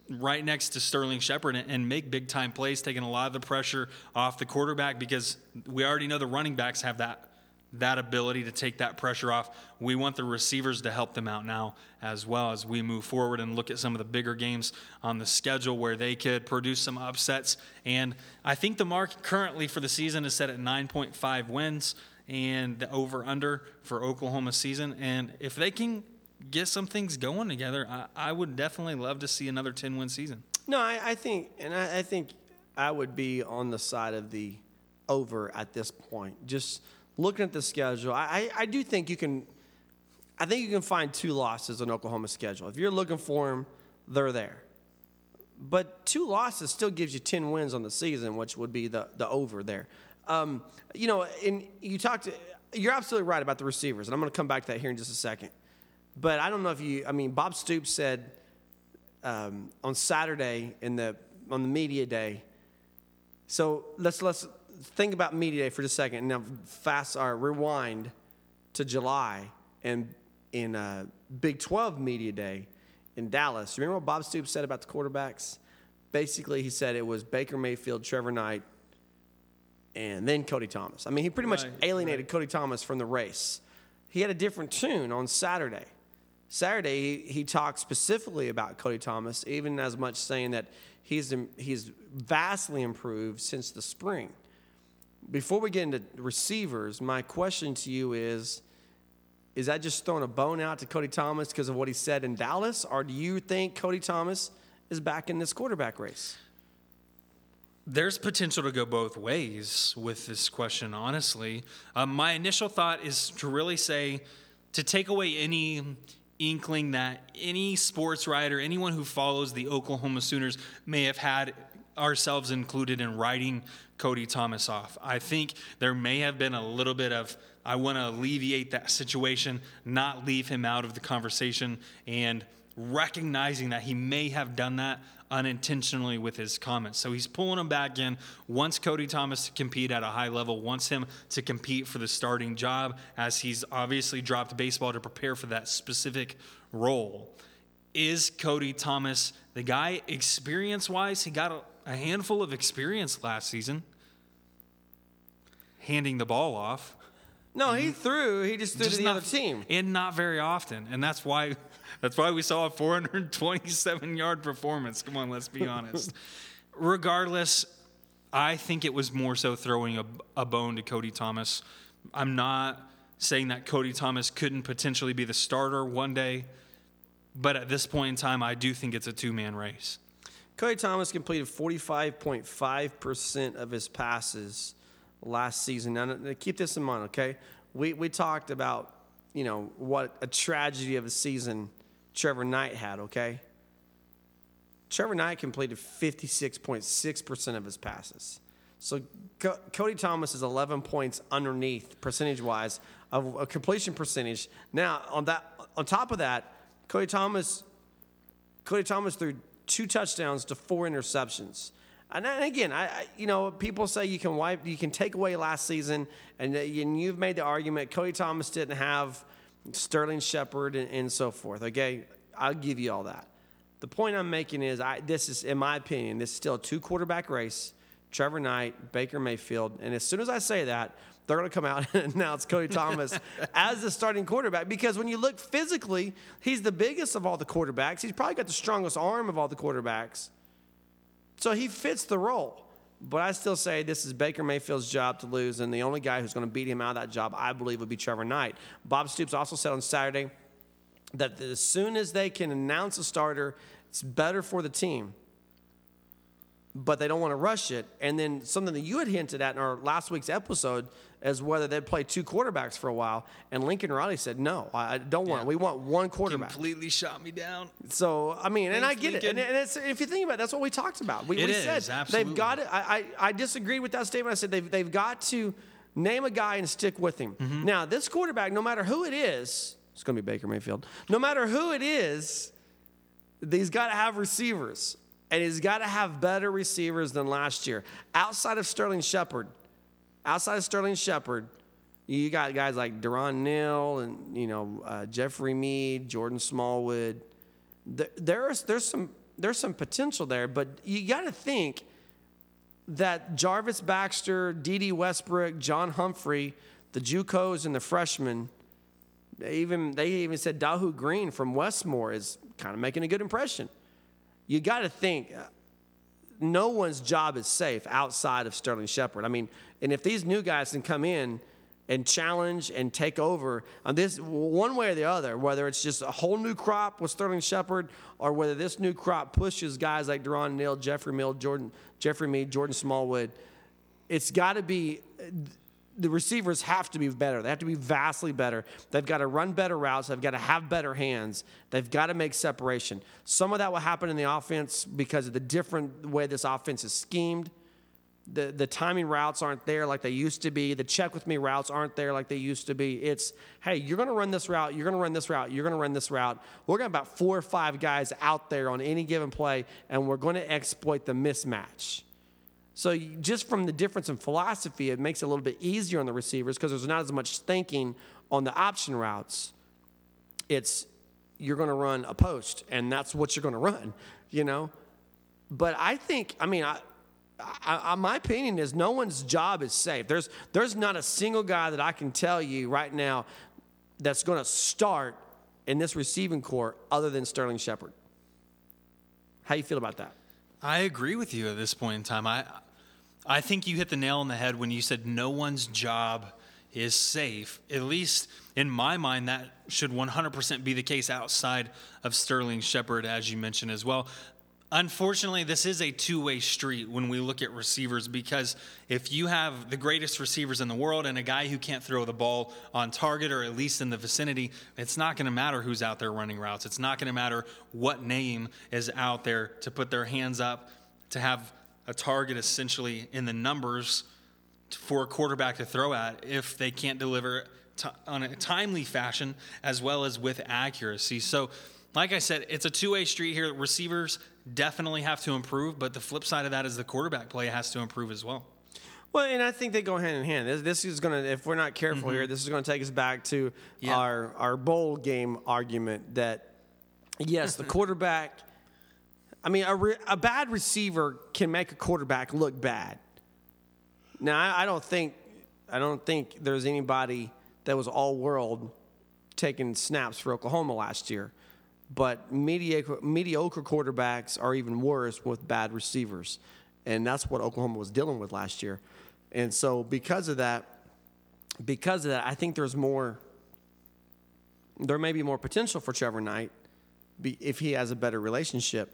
right next to Sterling Shepard and make big time plays, taking a lot of the pressure off the quarterback because we already know the running backs have that that ability to take that pressure off. We want the receivers to help them out now as well as we move forward and look at some of the bigger games on the schedule where they could produce some upsets. And I think the mark currently for the season is set at 9.5 wins and the over under for Oklahoma season. And if they can get some things going together, I, I would definitely love to see another 10 win season. No, I, I think, and I, I, think I would be on the side of the over at this point. Just looking at the schedule, I, I do think you can. I think you can find two losses on Oklahoma's schedule. If you're looking for them, they're there. But two losses still gives you 10 wins on the season, which would be the, the over there. Um, you know, and you talked. You're absolutely right about the receivers, and I'm going to come back to that here in just a second. But I don't know if you. I mean, Bob Stoops said um, on Saturday in the on the media day. So let's let's think about media day for just a second. Now, fast or rewind to July and in uh, Big 12 media day in Dallas. Remember what Bob Stoops said about the quarterbacks? Basically, he said it was Baker Mayfield, Trevor Knight, and then Cody Thomas. I mean, he pretty much right, alienated right. Cody Thomas from the race. He had a different tune on Saturday. Saturday, he, he talked specifically about Cody Thomas, even as much saying that he's, he's vastly improved since the spring. Before we get into receivers, my question to you is Is that just throwing a bone out to Cody Thomas because of what he said in Dallas? Or do you think Cody Thomas is back in this quarterback race? There's potential to go both ways with this question, honestly. Um, my initial thought is to really say to take away any inkling that any sports writer, anyone who follows the Oklahoma Sooners, may have had ourselves included in writing Cody Thomas off. I think there may have been a little bit of, I want to alleviate that situation, not leave him out of the conversation, and recognizing that he may have done that unintentionally with his comments. So he's pulling him back in, wants Cody Thomas to compete at a high level, wants him to compete for the starting job, as he's obviously dropped baseball to prepare for that specific role. Is Cody Thomas the guy experience wise? He got a, a handful of experience last season handing the ball off. No, he threw. He just threw just to the not, other team, and not very often. And that's why that's why we saw a 427 yard performance. Come on, let's be honest. Regardless, I think it was more so throwing a, a bone to Cody Thomas. I'm not saying that Cody Thomas couldn't potentially be the starter one day, but at this point in time, I do think it's a two man race. Cody Thomas completed 45.5% of his passes last season. Now, keep this in mind, okay? We, we talked about, you know, what a tragedy of a season Trevor Knight had, okay? Trevor Knight completed 56.6% of his passes. So Co- Cody Thomas is 11 points underneath percentage wise of a completion percentage. Now, on that on top of that, Cody Thomas Cody Thomas threw two touchdowns to four interceptions. And again, I, I, you know people say you can wipe you can take away last season, and, and you've made the argument Cody Thomas didn't have Sterling Shepard, and, and so forth. Okay, I'll give you all that. The point I'm making is, I, this is, in my opinion, this is still a two quarterback race. Trevor Knight, Baker Mayfield, and as soon as I say that, they're going to come out and announce Cody Thomas as the starting quarterback because when you look physically, he's the biggest of all the quarterbacks. He's probably got the strongest arm of all the quarterbacks. So he fits the role. But I still say this is Baker Mayfield's job to lose, and the only guy who's going to beat him out of that job, I believe, would be Trevor Knight. Bob Stoops also said on Saturday that as soon as they can announce a starter, it's better for the team. But they don't want to rush it. And then something that you had hinted at in our last week's episode is whether they'd play two quarterbacks for a while. And Lincoln Riley said, no, I don't want it. We want one quarterback. Completely shot me down. So I mean, and I Thanks, get it. And, if you think about it, that's what we talked about. We, we is, said absolutely. they've got it. I, I I disagreed with that statement. I said they've they've got to name a guy and stick with him. Mm-hmm. Now this quarterback, no matter who it is, it's going to be Baker Mayfield. No matter who it is, he's got to have receivers, and he's got to have better receivers than last year. Outside of Sterling Shepard, outside of Sterling Shepard, you got guys like Durron Neal and you know uh, Jeffrey Mead, Jordan Smallwood. There, there's there's some there's some potential there, but you got to think that Jarvis Baxter, Dede Westbrook, John Humphrey, the JUCOs and the freshmen, they even they even said Dahu Green from Westmoore is kind of making a good impression. You got to think uh, no one's job is safe outside of Sterling Shepard. I mean, and if these new guys can come in and challenge and take over on this one way or the other, whether it's just a whole new crop with Sterling Shepard or whether this new crop pushes guys like Durron Neal, Jeffrey Mill, Jordan, Jeffrey Mead, Jordan Smallwood, it's got to be the receivers have to be better. They have to be vastly better. They've got to run better routes. They've got to have better hands. They've got to make separation. Some of that will happen in the offense because of the different way this offense is schemed. The, the timing routes aren't there like they used to be. The check with me routes aren't there like they used to be. It's, hey, you're going to run this route. You're going to run this route. You're going to run this route. We're going to have about four or five guys out there on any given play, and we're going to exploit the mismatch. So just from the difference in philosophy, it makes it a little bit easier on the receivers because there's not as much thinking on the option routes. It's you're going to run a post, and that's what you're going to run, you know. But I think, I mean, I, I, I, my opinion is no one's job is safe. There's there's not a single guy that I can tell you right now that's going to start in this receiving core other than Sterling Shepard. How you feel about that? I agree with you at this point in time. I I think you hit the nail on the head when you said no one's job is safe. At least in my mind, that should 100% be the case outside of Sterling Shepard, as you mentioned as well. Unfortunately, this is a two way street when we look at receivers because if you have the greatest receivers in the world and a guy who can't throw the ball on target or at least in the vicinity, it's not going to matter who's out there running routes. It's not going to matter what name is out there to put their hands up to have a target essentially in the numbers for a quarterback to throw at if they can't deliver t- on a timely fashion as well as with accuracy. So, like I said, it's a two way street here. Receivers definitely have to improve, but the flip side of that is the quarterback play has to improve as well. Well, and I think they go hand in hand. This, this is going to, if we're not careful mm-hmm. here, this is going to take us back to Yeah. our our bowl game argument that yes, the quarterback. I mean, a, re, a bad receiver can make a quarterback look bad. Now, I, I don't think I don't think there's anybody that was all world taking snaps for Oklahoma last year. But mediocre, mediocre quarterbacks are even worse with bad receivers. And that's what Oklahoma was dealing with last year. And so because of that, because of that, I think there's more there may be more potential for Trevor Knight if he has a better relationship.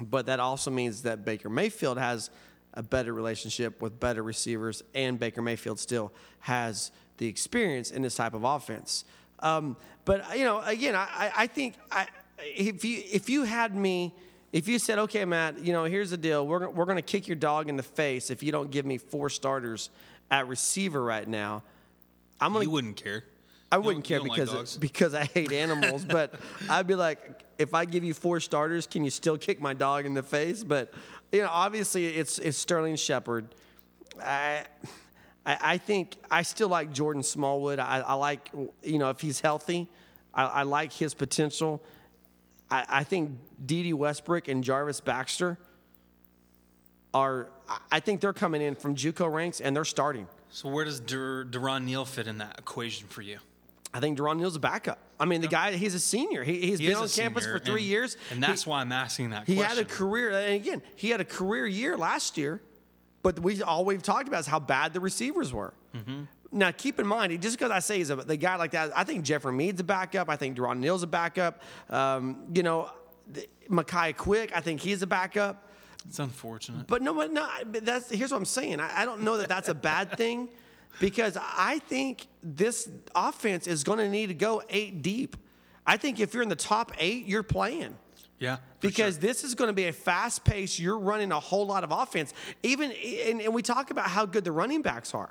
But that also means that Baker Mayfield has a better relationship with better receivers, and Baker Mayfield still has the experience in this type of offense. Um, but you know, again, I, I- think I, if you if you had me, if you said, okay, Matt, you know, here's the deal, we're we're going to kick your dog in the face if you don't give me four starters at receiver right now. I'm going You wouldn't care. I wouldn't care don't like because because I hate animals, but I'd be like, if I give you four starters, can you still kick my dog in the face? But you know, obviously, it's it's Sterling Shepard. I, I I think I still like Jordan Smallwood. I, I like you know if he's healthy, I, I like his potential. I, I think Dede Westbrook and Jarvis Baxter are. I- think they're coming in from JUCO ranks and they're starting. So where does Dur- Durron Neal fit in that equation for you? I think Durron Neal's a backup. I mean, the guy, he's a senior. He, he's He been on campus for three and- years. and that's he, why I'm asking that question. he question. had a career. And again, he had a career year last year, but we all we've talked about is how bad the receivers were. Mm-hmm. Now, keep in mind, just because I say he's a the guy like that, I think Jeffrey Mead's a backup. I think Durron Neal's a backup. Um, you know, the- Michiah Quick, I think he's a backup. It's unfortunate. But no, but no. But that's here's what I'm saying. I, I don't know that that's a bad thing, because I think this offense is going to need to go eight deep. I think if you're in the top eight, you're playing. Yeah. Because sure. this is going to be a fast pace. You're running a whole lot of offense. Even and, and we talk about how good the running backs are.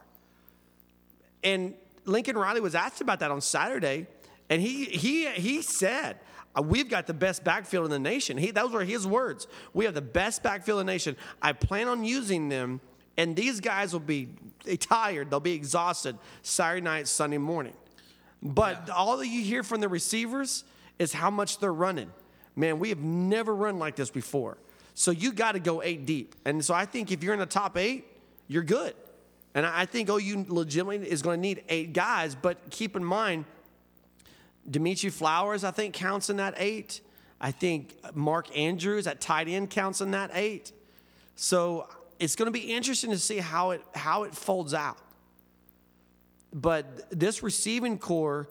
And Lincoln Riley was asked about that on Saturday, and he he he said, "Uh, "We've got the best backfield in the nation." He, those were his words. We have the best backfield in the nation. I plan on using them, and these guys will be tired. They'll be exhausted Saturday night, Sunday morning. But all that you hear from the receivers is how much they're running. Man, we have never run like this before. So you got to go eight deep. And so I think if you're in the top eight, you're good. And I think OU legitimately is going to need eight guys. But keep in mind, Dimitri Flowers, I think, counts in that eight. I think Mark Andrews at tight end counts in that eight. So it's going to be interesting to see how it how it folds out. But this receiving core,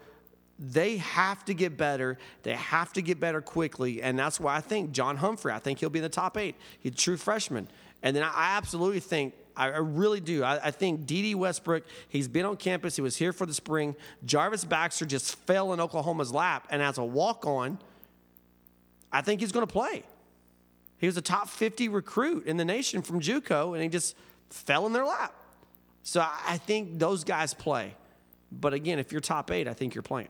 they have to get better. They have to get better quickly. And that's why I think John Humphrey, I think he'll be in the top eight. He's a true freshman. And then I absolutely think, I I really do. I, I think Dede Westbrook, he's been on campus. He was here for the spring. Jarvis Baxter just fell in Oklahoma's lap. And as a walk on, I think he's going to play. He was a top 50 recruit in the nation from JUCO, and he just fell in their lap. So I think those guys play. But again, if you're top eight, I think you're playing.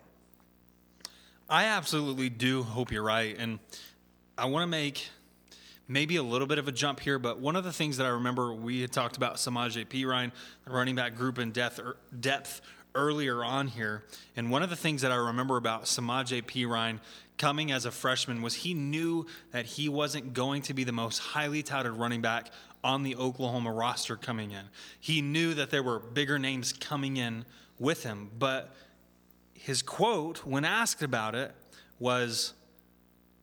I absolutely do hope you're right. And I want to make maybe a little bit of a jump here, but one of the things that I remember we had talked about Samaje Perine, the running back group in depth, er, depth earlier on here. And one of the things that I remember about Samaje Perine coming as a freshman was he knew that he wasn't going to be the most highly touted running back on the Oklahoma roster coming in. He knew that there were bigger names coming in with him, but his quote when asked about it was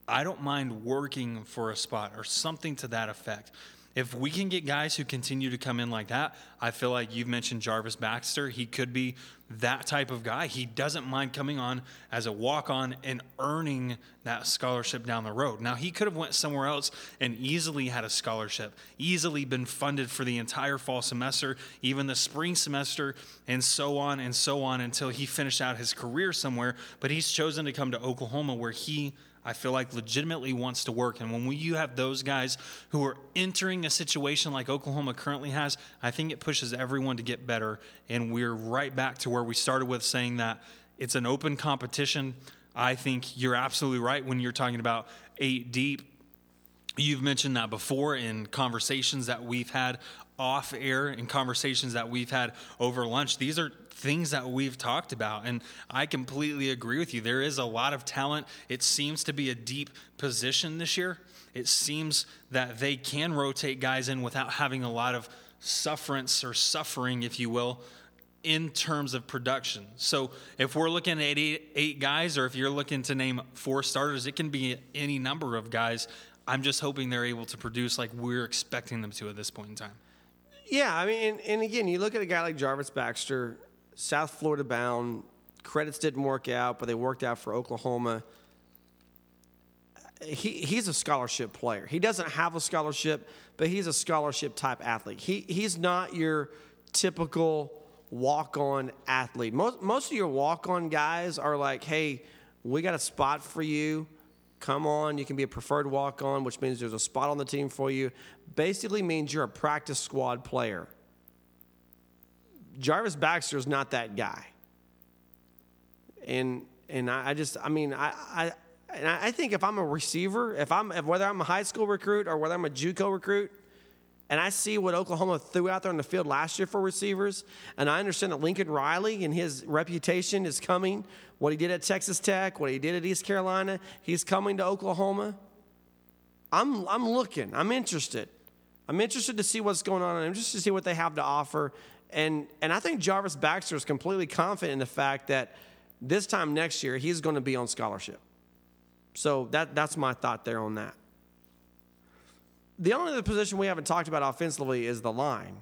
I don't mind working for a spot or something to that effect. If we can get guys who continue to come in like that, I feel like you've mentioned Jarvis Baxter. He could be that type of guy. He doesn't mind coming on as a walk on and earning that scholarship down the road. Now, he could have went somewhere else and easily had a scholarship, easily been funded for the entire fall semester, even the spring semester, and so on and so on until he finished out his career somewhere. But he's chosen to come to Oklahoma where he I feel like legitimately wants to work. And when we, you have those guys who are entering a situation like Oklahoma currently has, I think it pushes everyone to get better. And we're right back to where we started with saying that it's an open competition. I think you're absolutely right when you're talking about eight deep. You've mentioned that before in conversations that we've had off air, in conversations that we've had over lunch. These are things that we've talked about. And I completely agree with you. There is a lot of talent. It seems to be a deep position this year. It seems that they can rotate guys in without having a lot of sufferance or suffering, if you will, in terms of production. So if we're looking at eight, eight guys, or if you're looking to name four starters, it can be any number of guys. I'm just hoping they're able to produce like we're expecting them to at this point in time. Yeah, I mean, and, and again, you look at a guy like Jarvis Baxter, South Florida bound. Credits didn't work out, but they worked out for Oklahoma. He, he's a scholarship player. He doesn't have a scholarship, but he's a scholarship type athlete. He, he's not your typical walk on athlete. Most, most of your walk on guys are like, hey, we got a spot for you. Come on, you can be a preferred walk on, which means there's a spot on the team for you. Basically means you're a practice squad player. Jarvis Baxter is not that guy. And and I, just I mean I, I and I think if I'm a receiver, if I'm if whether I'm a high school recruit or whether I'm a JUCO recruit, and I see what Oklahoma threw out there on the field last year for receivers, and I understand that Lincoln Riley and his reputation is coming. What he did at Texas Tech, what he did at East Carolina, he's coming to Oklahoma. I'm I'm looking. I'm interested. I'm interested to see what's going on. I'm interested to see what they have to offer. And and I think Jarvis Baxter is completely confident in the fact that this time next year he's going to be on scholarship. So that that's my thought there on that. The only other position we haven't talked about offensively is the line.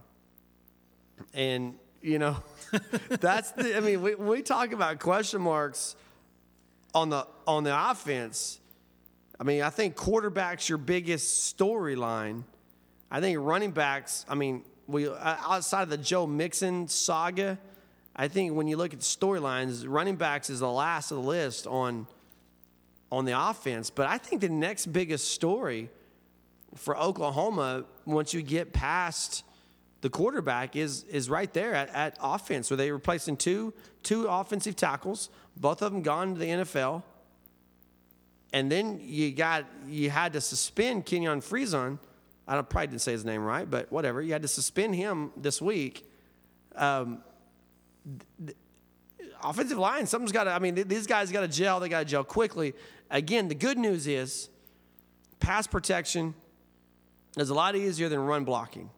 And you know, that's the I mean, we we talk about question marks on the on the offense. I mean, I think quarterback's your biggest storyline. I think running backs. I mean, we uh, outside of the Joe Mixon saga, I think when you look at the storylines, running backs is the last of the list on on the offense. But I think the next biggest story for Oklahoma, once you get past the quarterback, is is right there at, at offense, where they replacing two two offensive tackles, both of them gone to the NFL. And then you got you had to suspend Kenyon Friesen. I probably didn't say his name right, but whatever. You had to suspend him this week. Um, offensive line, something's got to. I mean, these guys got to gel. They got to gel quickly. Again, the good news is pass protection is a lot easier than run blocking.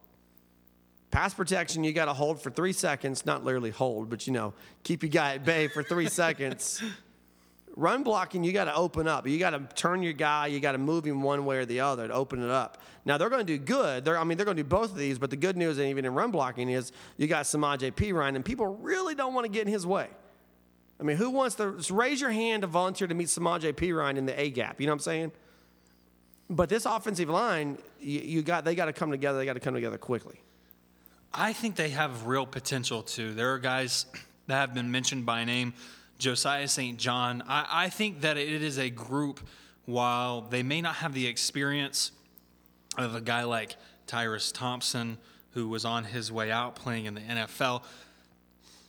Pass protection, you got to hold for three seconds, not literally hold, but you know, keep your guy at bay for three seconds. Run blocking, you got to open up. You got to turn your guy. You got to move him one way or the other to open it up. Now they're going to do good. They're, I mean, they're going to do both of these. But the good news, even in run blocking, is you got Samaje P. Perine, and people really don't want to get in his way. I mean, who wants to raise your hand to volunteer to meet Samaje P. Perine in the A gap? You know what I'm saying? But this offensive line, you, you got they got to come together. They got to come together quickly. I think they have real potential too. There are guys that have been mentioned by name, Josiah St. John. I, I think that it is a group, while they may not have the experience of a guy like Tyrus Thompson, who was on his way out playing in the NFL,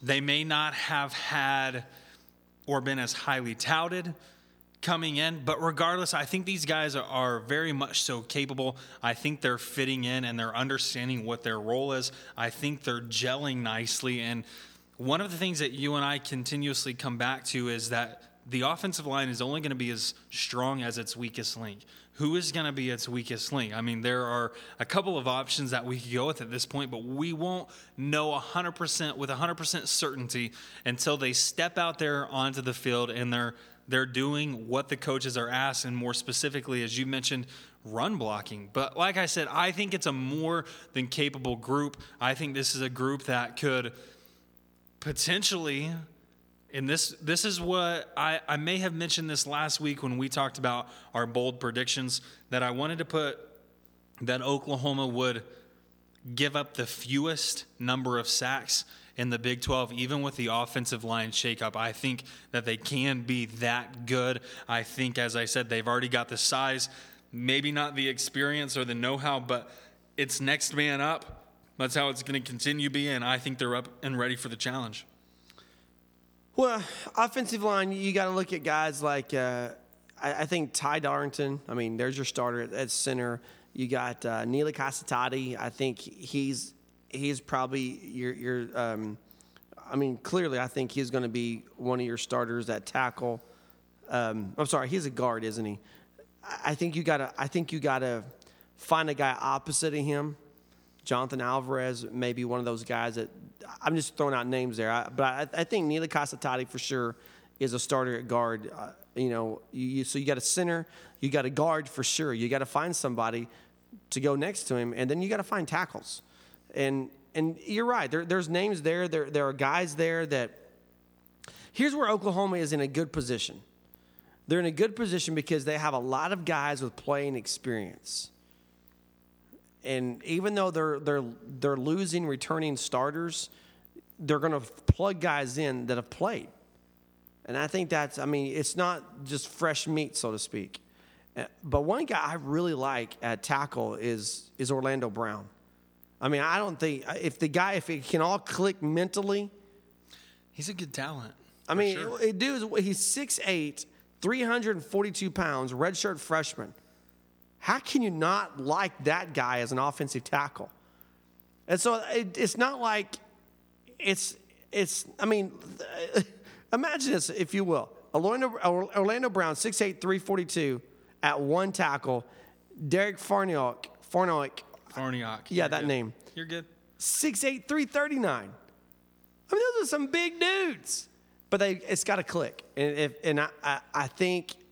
they may not have had or been as highly touted coming in. But regardless, I think these guys are, are, very much so capable. I think they're fitting in and they're understanding what their role is. I think they're gelling nicely. And one of the things that you and I continuously come back to is that the offensive line is only going to be as strong as its weakest link. Who is going to be its weakest link? I mean, there are a couple of options that we could go with at this point, but we won't know 100% with 100% certainty until they step out there onto the field and they're they're doing what the coaches are asked, and more specifically, as you mentioned, run blocking. But like I said, I think it's a more than capable group. I think this is a group that could potentially and this this is what I, I may have mentioned this last week when we talked about our bold predictions that I wanted to put that Oklahoma would give up the fewest number of sacks in the Big 12, even with the offensive line shakeup. I think that they can be that good. I think, as I said, they've already got the size, maybe not the experience or the know how, but it's next man up. That's how it's going to continue being. I think they're up and ready for the challenge. Well, offensive line, you got to look at guys like uh, I, I, think Ty Darlington. I mean, there's your starter at, at center. You got uh, Nila Kasitati. I think he's he's probably your your. Um, I mean, clearly, I think he's going to be one of your starters at tackle. Um, I'm sorry, he's a guard, isn't he? I think you gotta. I think you gotta find a guy opposite of him. Jonathan Alvarez may be one of those guys that I'm just throwing out names there. I, but I, I, think Nila Kasitati for sure is a starter at guard. Uh, you know, you, you, so you got a center, you got a guard for sure. You got to find somebody to go next to him, and then you got to find tackles. And and you're right. There, there's names there. There there are guys there that. Here's where Oklahoma is in a good position. They're in a good position because they have a lot of guys with playing experience. And even though they're they're they're losing returning starters, they're going to plug guys in that have played. And I think that's I mean, it's not just fresh meat so to speak. Uh, but one guy I really like at tackle is is Orlando Brown. I mean, I don't think if the guy if it can all click mentally, he's a good talent. I mean, sure. dude, he's 6'8", 342 pounds, redshirt freshman. How can you not like that guy as an offensive tackle? And so it, it's not like it's it's. I mean, imagine this, if you will. Orlando, Orlando Brown, 6'8", 342 at one tackle. Derek Farniok, Farniok. Farniok. Yeah, that good. name. You're good. 6'8", 339. I mean, those are some big dudes. But they, it's got to click. And, if, and I, I, I think –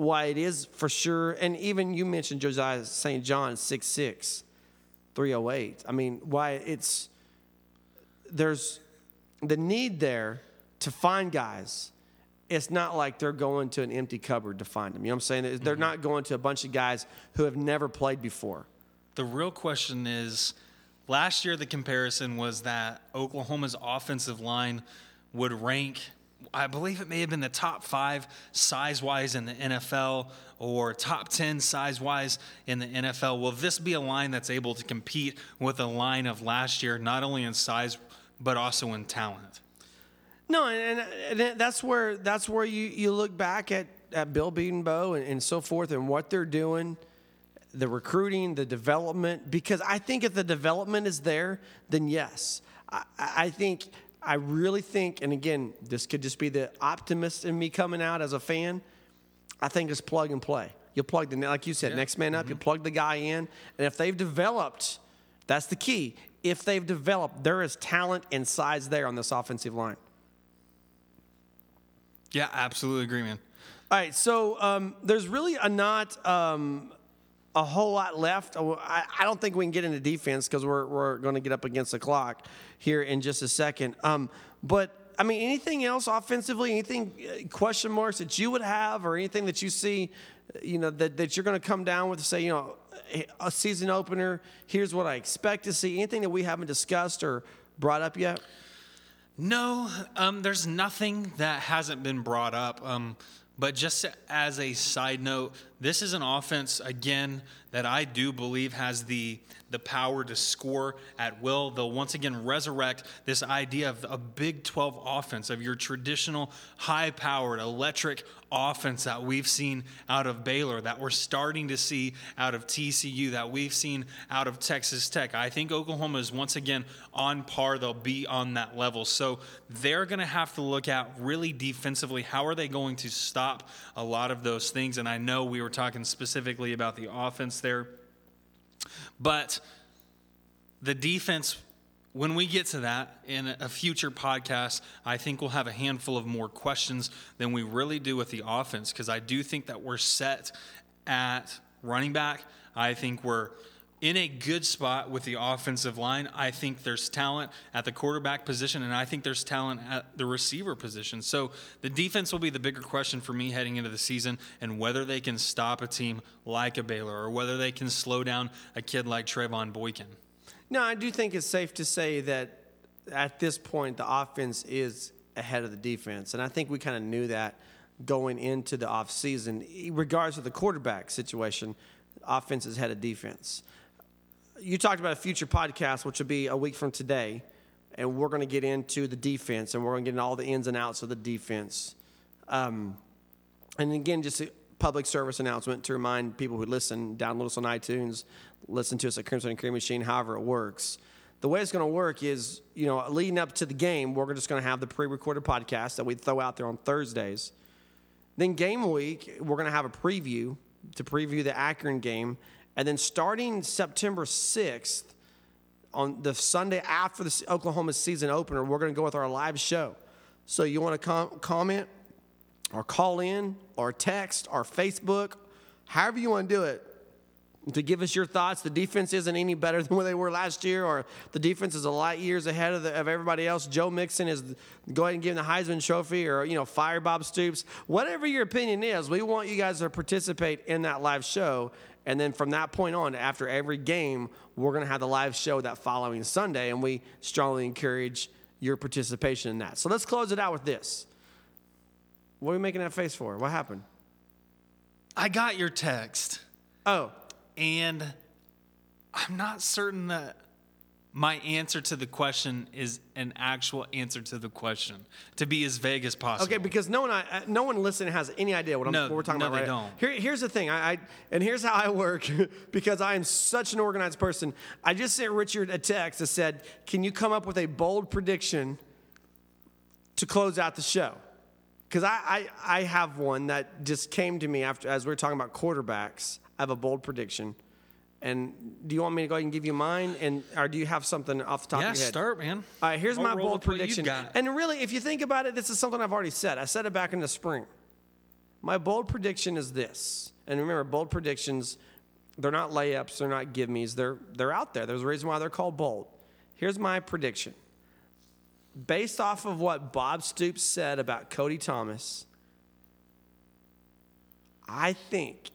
why it is for sure. And even you mentioned Josiah St. John, 6'6, 308. I mean, why it's, there's the need there to find guys. It's not like they're going to an empty cupboard to find them. You know what I'm saying? They're mm-hmm. not going to a bunch of guys who have never played before. The real question is last year, the comparison was that Oklahoma's offensive line would rank, I believe it may have been the top five size wise in the NFL or top 10 size wise in the NFL. Will this be a line that's able to compete with the line of last year, not only in size, but also in talent? No, and, and that's where that's where you, you look back at, at Bill Bedenbaugh and, and so forth and what they're doing, the recruiting, the development. Because I think if the development is there, then yes, I, I think I really think, and again, this could just be the optimist in me coming out as a fan. I think it's plug and play. You plug the like you said, Yeah. next man up. You plug the guy in, and if they've developed, that's the key. If they've developed, there is talent and size there on this offensive line. Yeah, absolutely agree, man. All right, so um, there's really a not um, a whole lot left. I, I don't think we can get into defense because we're, we're going to get up against the clock here in just a second. Um, but I mean, anything else offensively? Anything uh, question marks that you would have, or anything that you see, you know, that, that you're going to come down with to say, you know, a season opener. Here's what I expect to see. Anything that we haven't discussed or brought up yet? No, um, there's nothing that hasn't been brought up. Um, but just as a side note, this is an offense again that I do believe has the the power to score at will. They'll once again resurrect this idea of a Big 12 offense, of your traditional high-powered electric offense that we've seen out of Baylor, that we're starting to see out of TCU, that we've seen out of Texas Tech. I think Oklahoma is once again on par. They'll be on that level. So they're going to have to look at really defensively how are they going to stop a lot of those things. And I know we were talking specifically about the offense there. But the defense, when we get to that in a future podcast, I think we'll have a handful of more questions than we really do with the offense because I do think that we're set at running back. I think we're in a good spot with the offensive line. I think there's talent at the quarterback position, and I think there's talent at the receiver position. So the defense will be the bigger question for me heading into the season, and whether they can stop a team like a Baylor or whether they can slow down a kid like Trevone Boykin. No, I do think it's safe to say that at this point the offense is ahead of the defense, and I think we kind of knew that going into the offseason. Regardless of the quarterback situation, offense is ahead of defense. You talked about a future podcast, which will be a week from today, and we're going to get into the defense, and we're going to get into all the ins and outs of the defense. Um, and again, just a public service announcement to remind people who listen, download us on iTunes, listen to us at Crimson and Cream Machine, however it works. The way it's going to work is, you know, leading up to the game, we're just going to have the pre-recorded podcast that we throw out there on Thursdays. Then game week, we're going to have a preview to preview the Akron game, and then starting September 6th, on the Sunday after the Oklahoma season opener, we're going to go with our live show. So you want to com- comment or call in or text or Facebook, however you want to do it, to give us your thoughts. The defense isn't any better than where they were last year, or the defense is a light years ahead of, the, of everybody else. Joe Mixon is go ahead and give him the Heisman Trophy, or you know, fire Bob Stoops. Whatever your opinion is, we want you guys to participate in that live show. And then from that point on, after every game, we're going to have the live show that following Sunday, and we strongly encourage your participation in that. So let's close it out with this. What are you making that face for? What happened? I got your text, Oh, and I'm not certain that my answer to the question is an actual answer to the question. To be as vague as possible. Okay, because no one, I, no one listening has any idea what, I'm, No, what we're talking no, about. they right don't. Here, here's the thing, I, I and here's how I work because I am such an organized person. I just sent Richard a text that said, "Can you come up with a bold prediction to close out the show?" Because I, I, I have one that just came to me after as we were talking about quarterbacks. I have a bold prediction. And do you want me to go ahead and give you mine, and or do you have something off the top yeah, of your head? start, man. All right, here's I'll my bold with what you've prediction. And really, if you think about it, this is something I've already said. I said it back in the spring. My bold prediction is this. And remember, bold predictions, they're not layups, they're not give me's, they're, they're out there. There's a reason why they're called bold. Here's my prediction. Based off of what Bob Stoops said about Cody Thomas, I think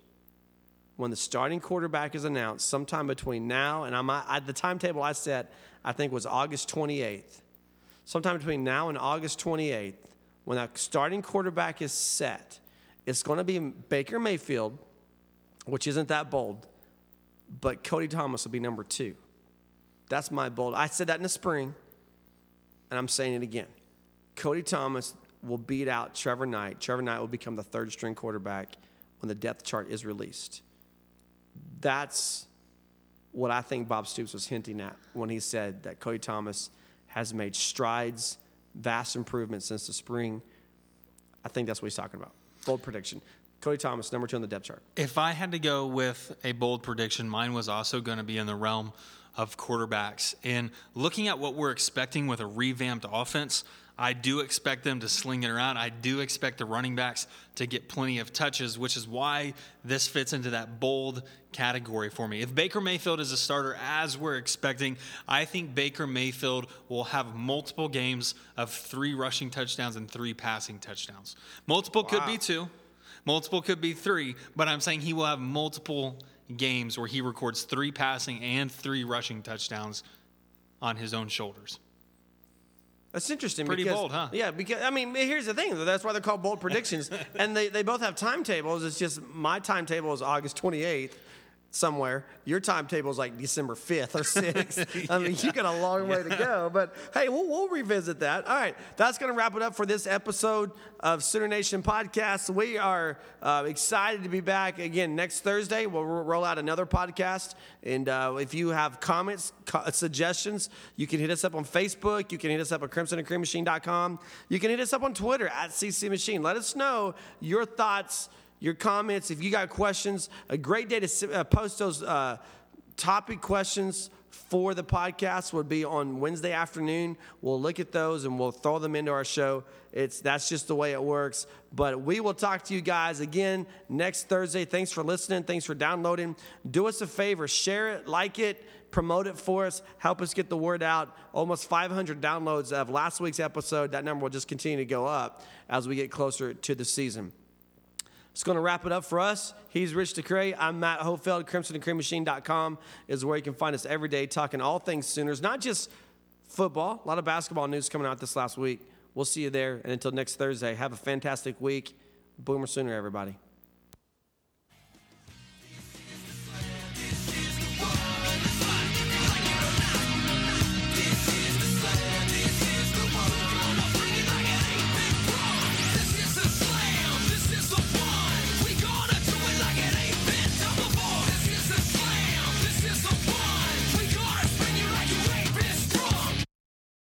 when the starting quarterback is announced, sometime between now and I'm I, the timetable I set, I think was August 28th. Sometime between now and August 28th, when that starting quarterback is set, it's going to be Baker Mayfield, which isn't that bold, but Cody Thomas will be number two. That's my bold. I said that in the spring, and I'm saying it again. Cody Thomas will beat out Trevor Knight. Trevor Knight will become the third string quarterback when the depth chart is released. That's what I think Bob Stoops was hinting at when he said that Cody Thomas has made strides, vast improvements since the spring. I think that's what he's talking about. Bold prediction. Cody Thomas, number two on the depth chart. If I had to go with a bold prediction, mine was also going to be in the realm of quarterbacks. And looking at what we're expecting with a revamped offense, I do expect them to sling it around. I do expect the running backs to get plenty of touches, which is why this fits into that bold category for me. If Baker Mayfield is a starter as we're expecting, I think Baker Mayfield will have multiple games of three rushing touchdowns and three passing touchdowns. Multiple wow. could be two, multiple could be three, but I'm saying he will have multiple games where he records three passing and three rushing touchdowns on his own shoulders. That's interesting. Pretty because, bold, huh? Yeah, because I mean, here's the thing. That's why they're called bold predictions, and they, they both have timetables. It's just my timetable is August 28th, somewhere. Your timetable is like December 5th or 6th. I mean, you got a long way to go. But hey, we'll, we'll revisit that. All right, that's going to wrap it up for this episode of Sooner Nation Podcast. We are uh, excited to be back again next Thursday. We'll roll out another podcast. And uh, if you have comments, co- suggestions, you can hit us up on Facebook. You can hit us up at crimsonandcreammachine.com. You can hit us up on Twitter at CC Machine. Let us know your thoughts your comments. If you got questions, a great day to uh, post those uh, topic questions for the podcast would be on Wednesday afternoon. We'll look at those and we'll throw them into our show. It's that's just the way it works. But we will talk to you guys again next Thursday. Thanks for listening. Thanks for downloading. Do us a favor, share it, like it, promote it for us, help us get the word out. Almost 500 downloads of last week's episode. That number will just continue to go up as we get closer to the season. It's going to wrap it up for us. He's Rich DeCray. I'm Matt Hofeld. CrimsonandCreamMachine.com is where you can find us every day talking all things Sooners, not just football. A lot of basketball news coming out this last week. We'll see you there. And until next Thursday, have a fantastic week. Boomer Sooner, everybody.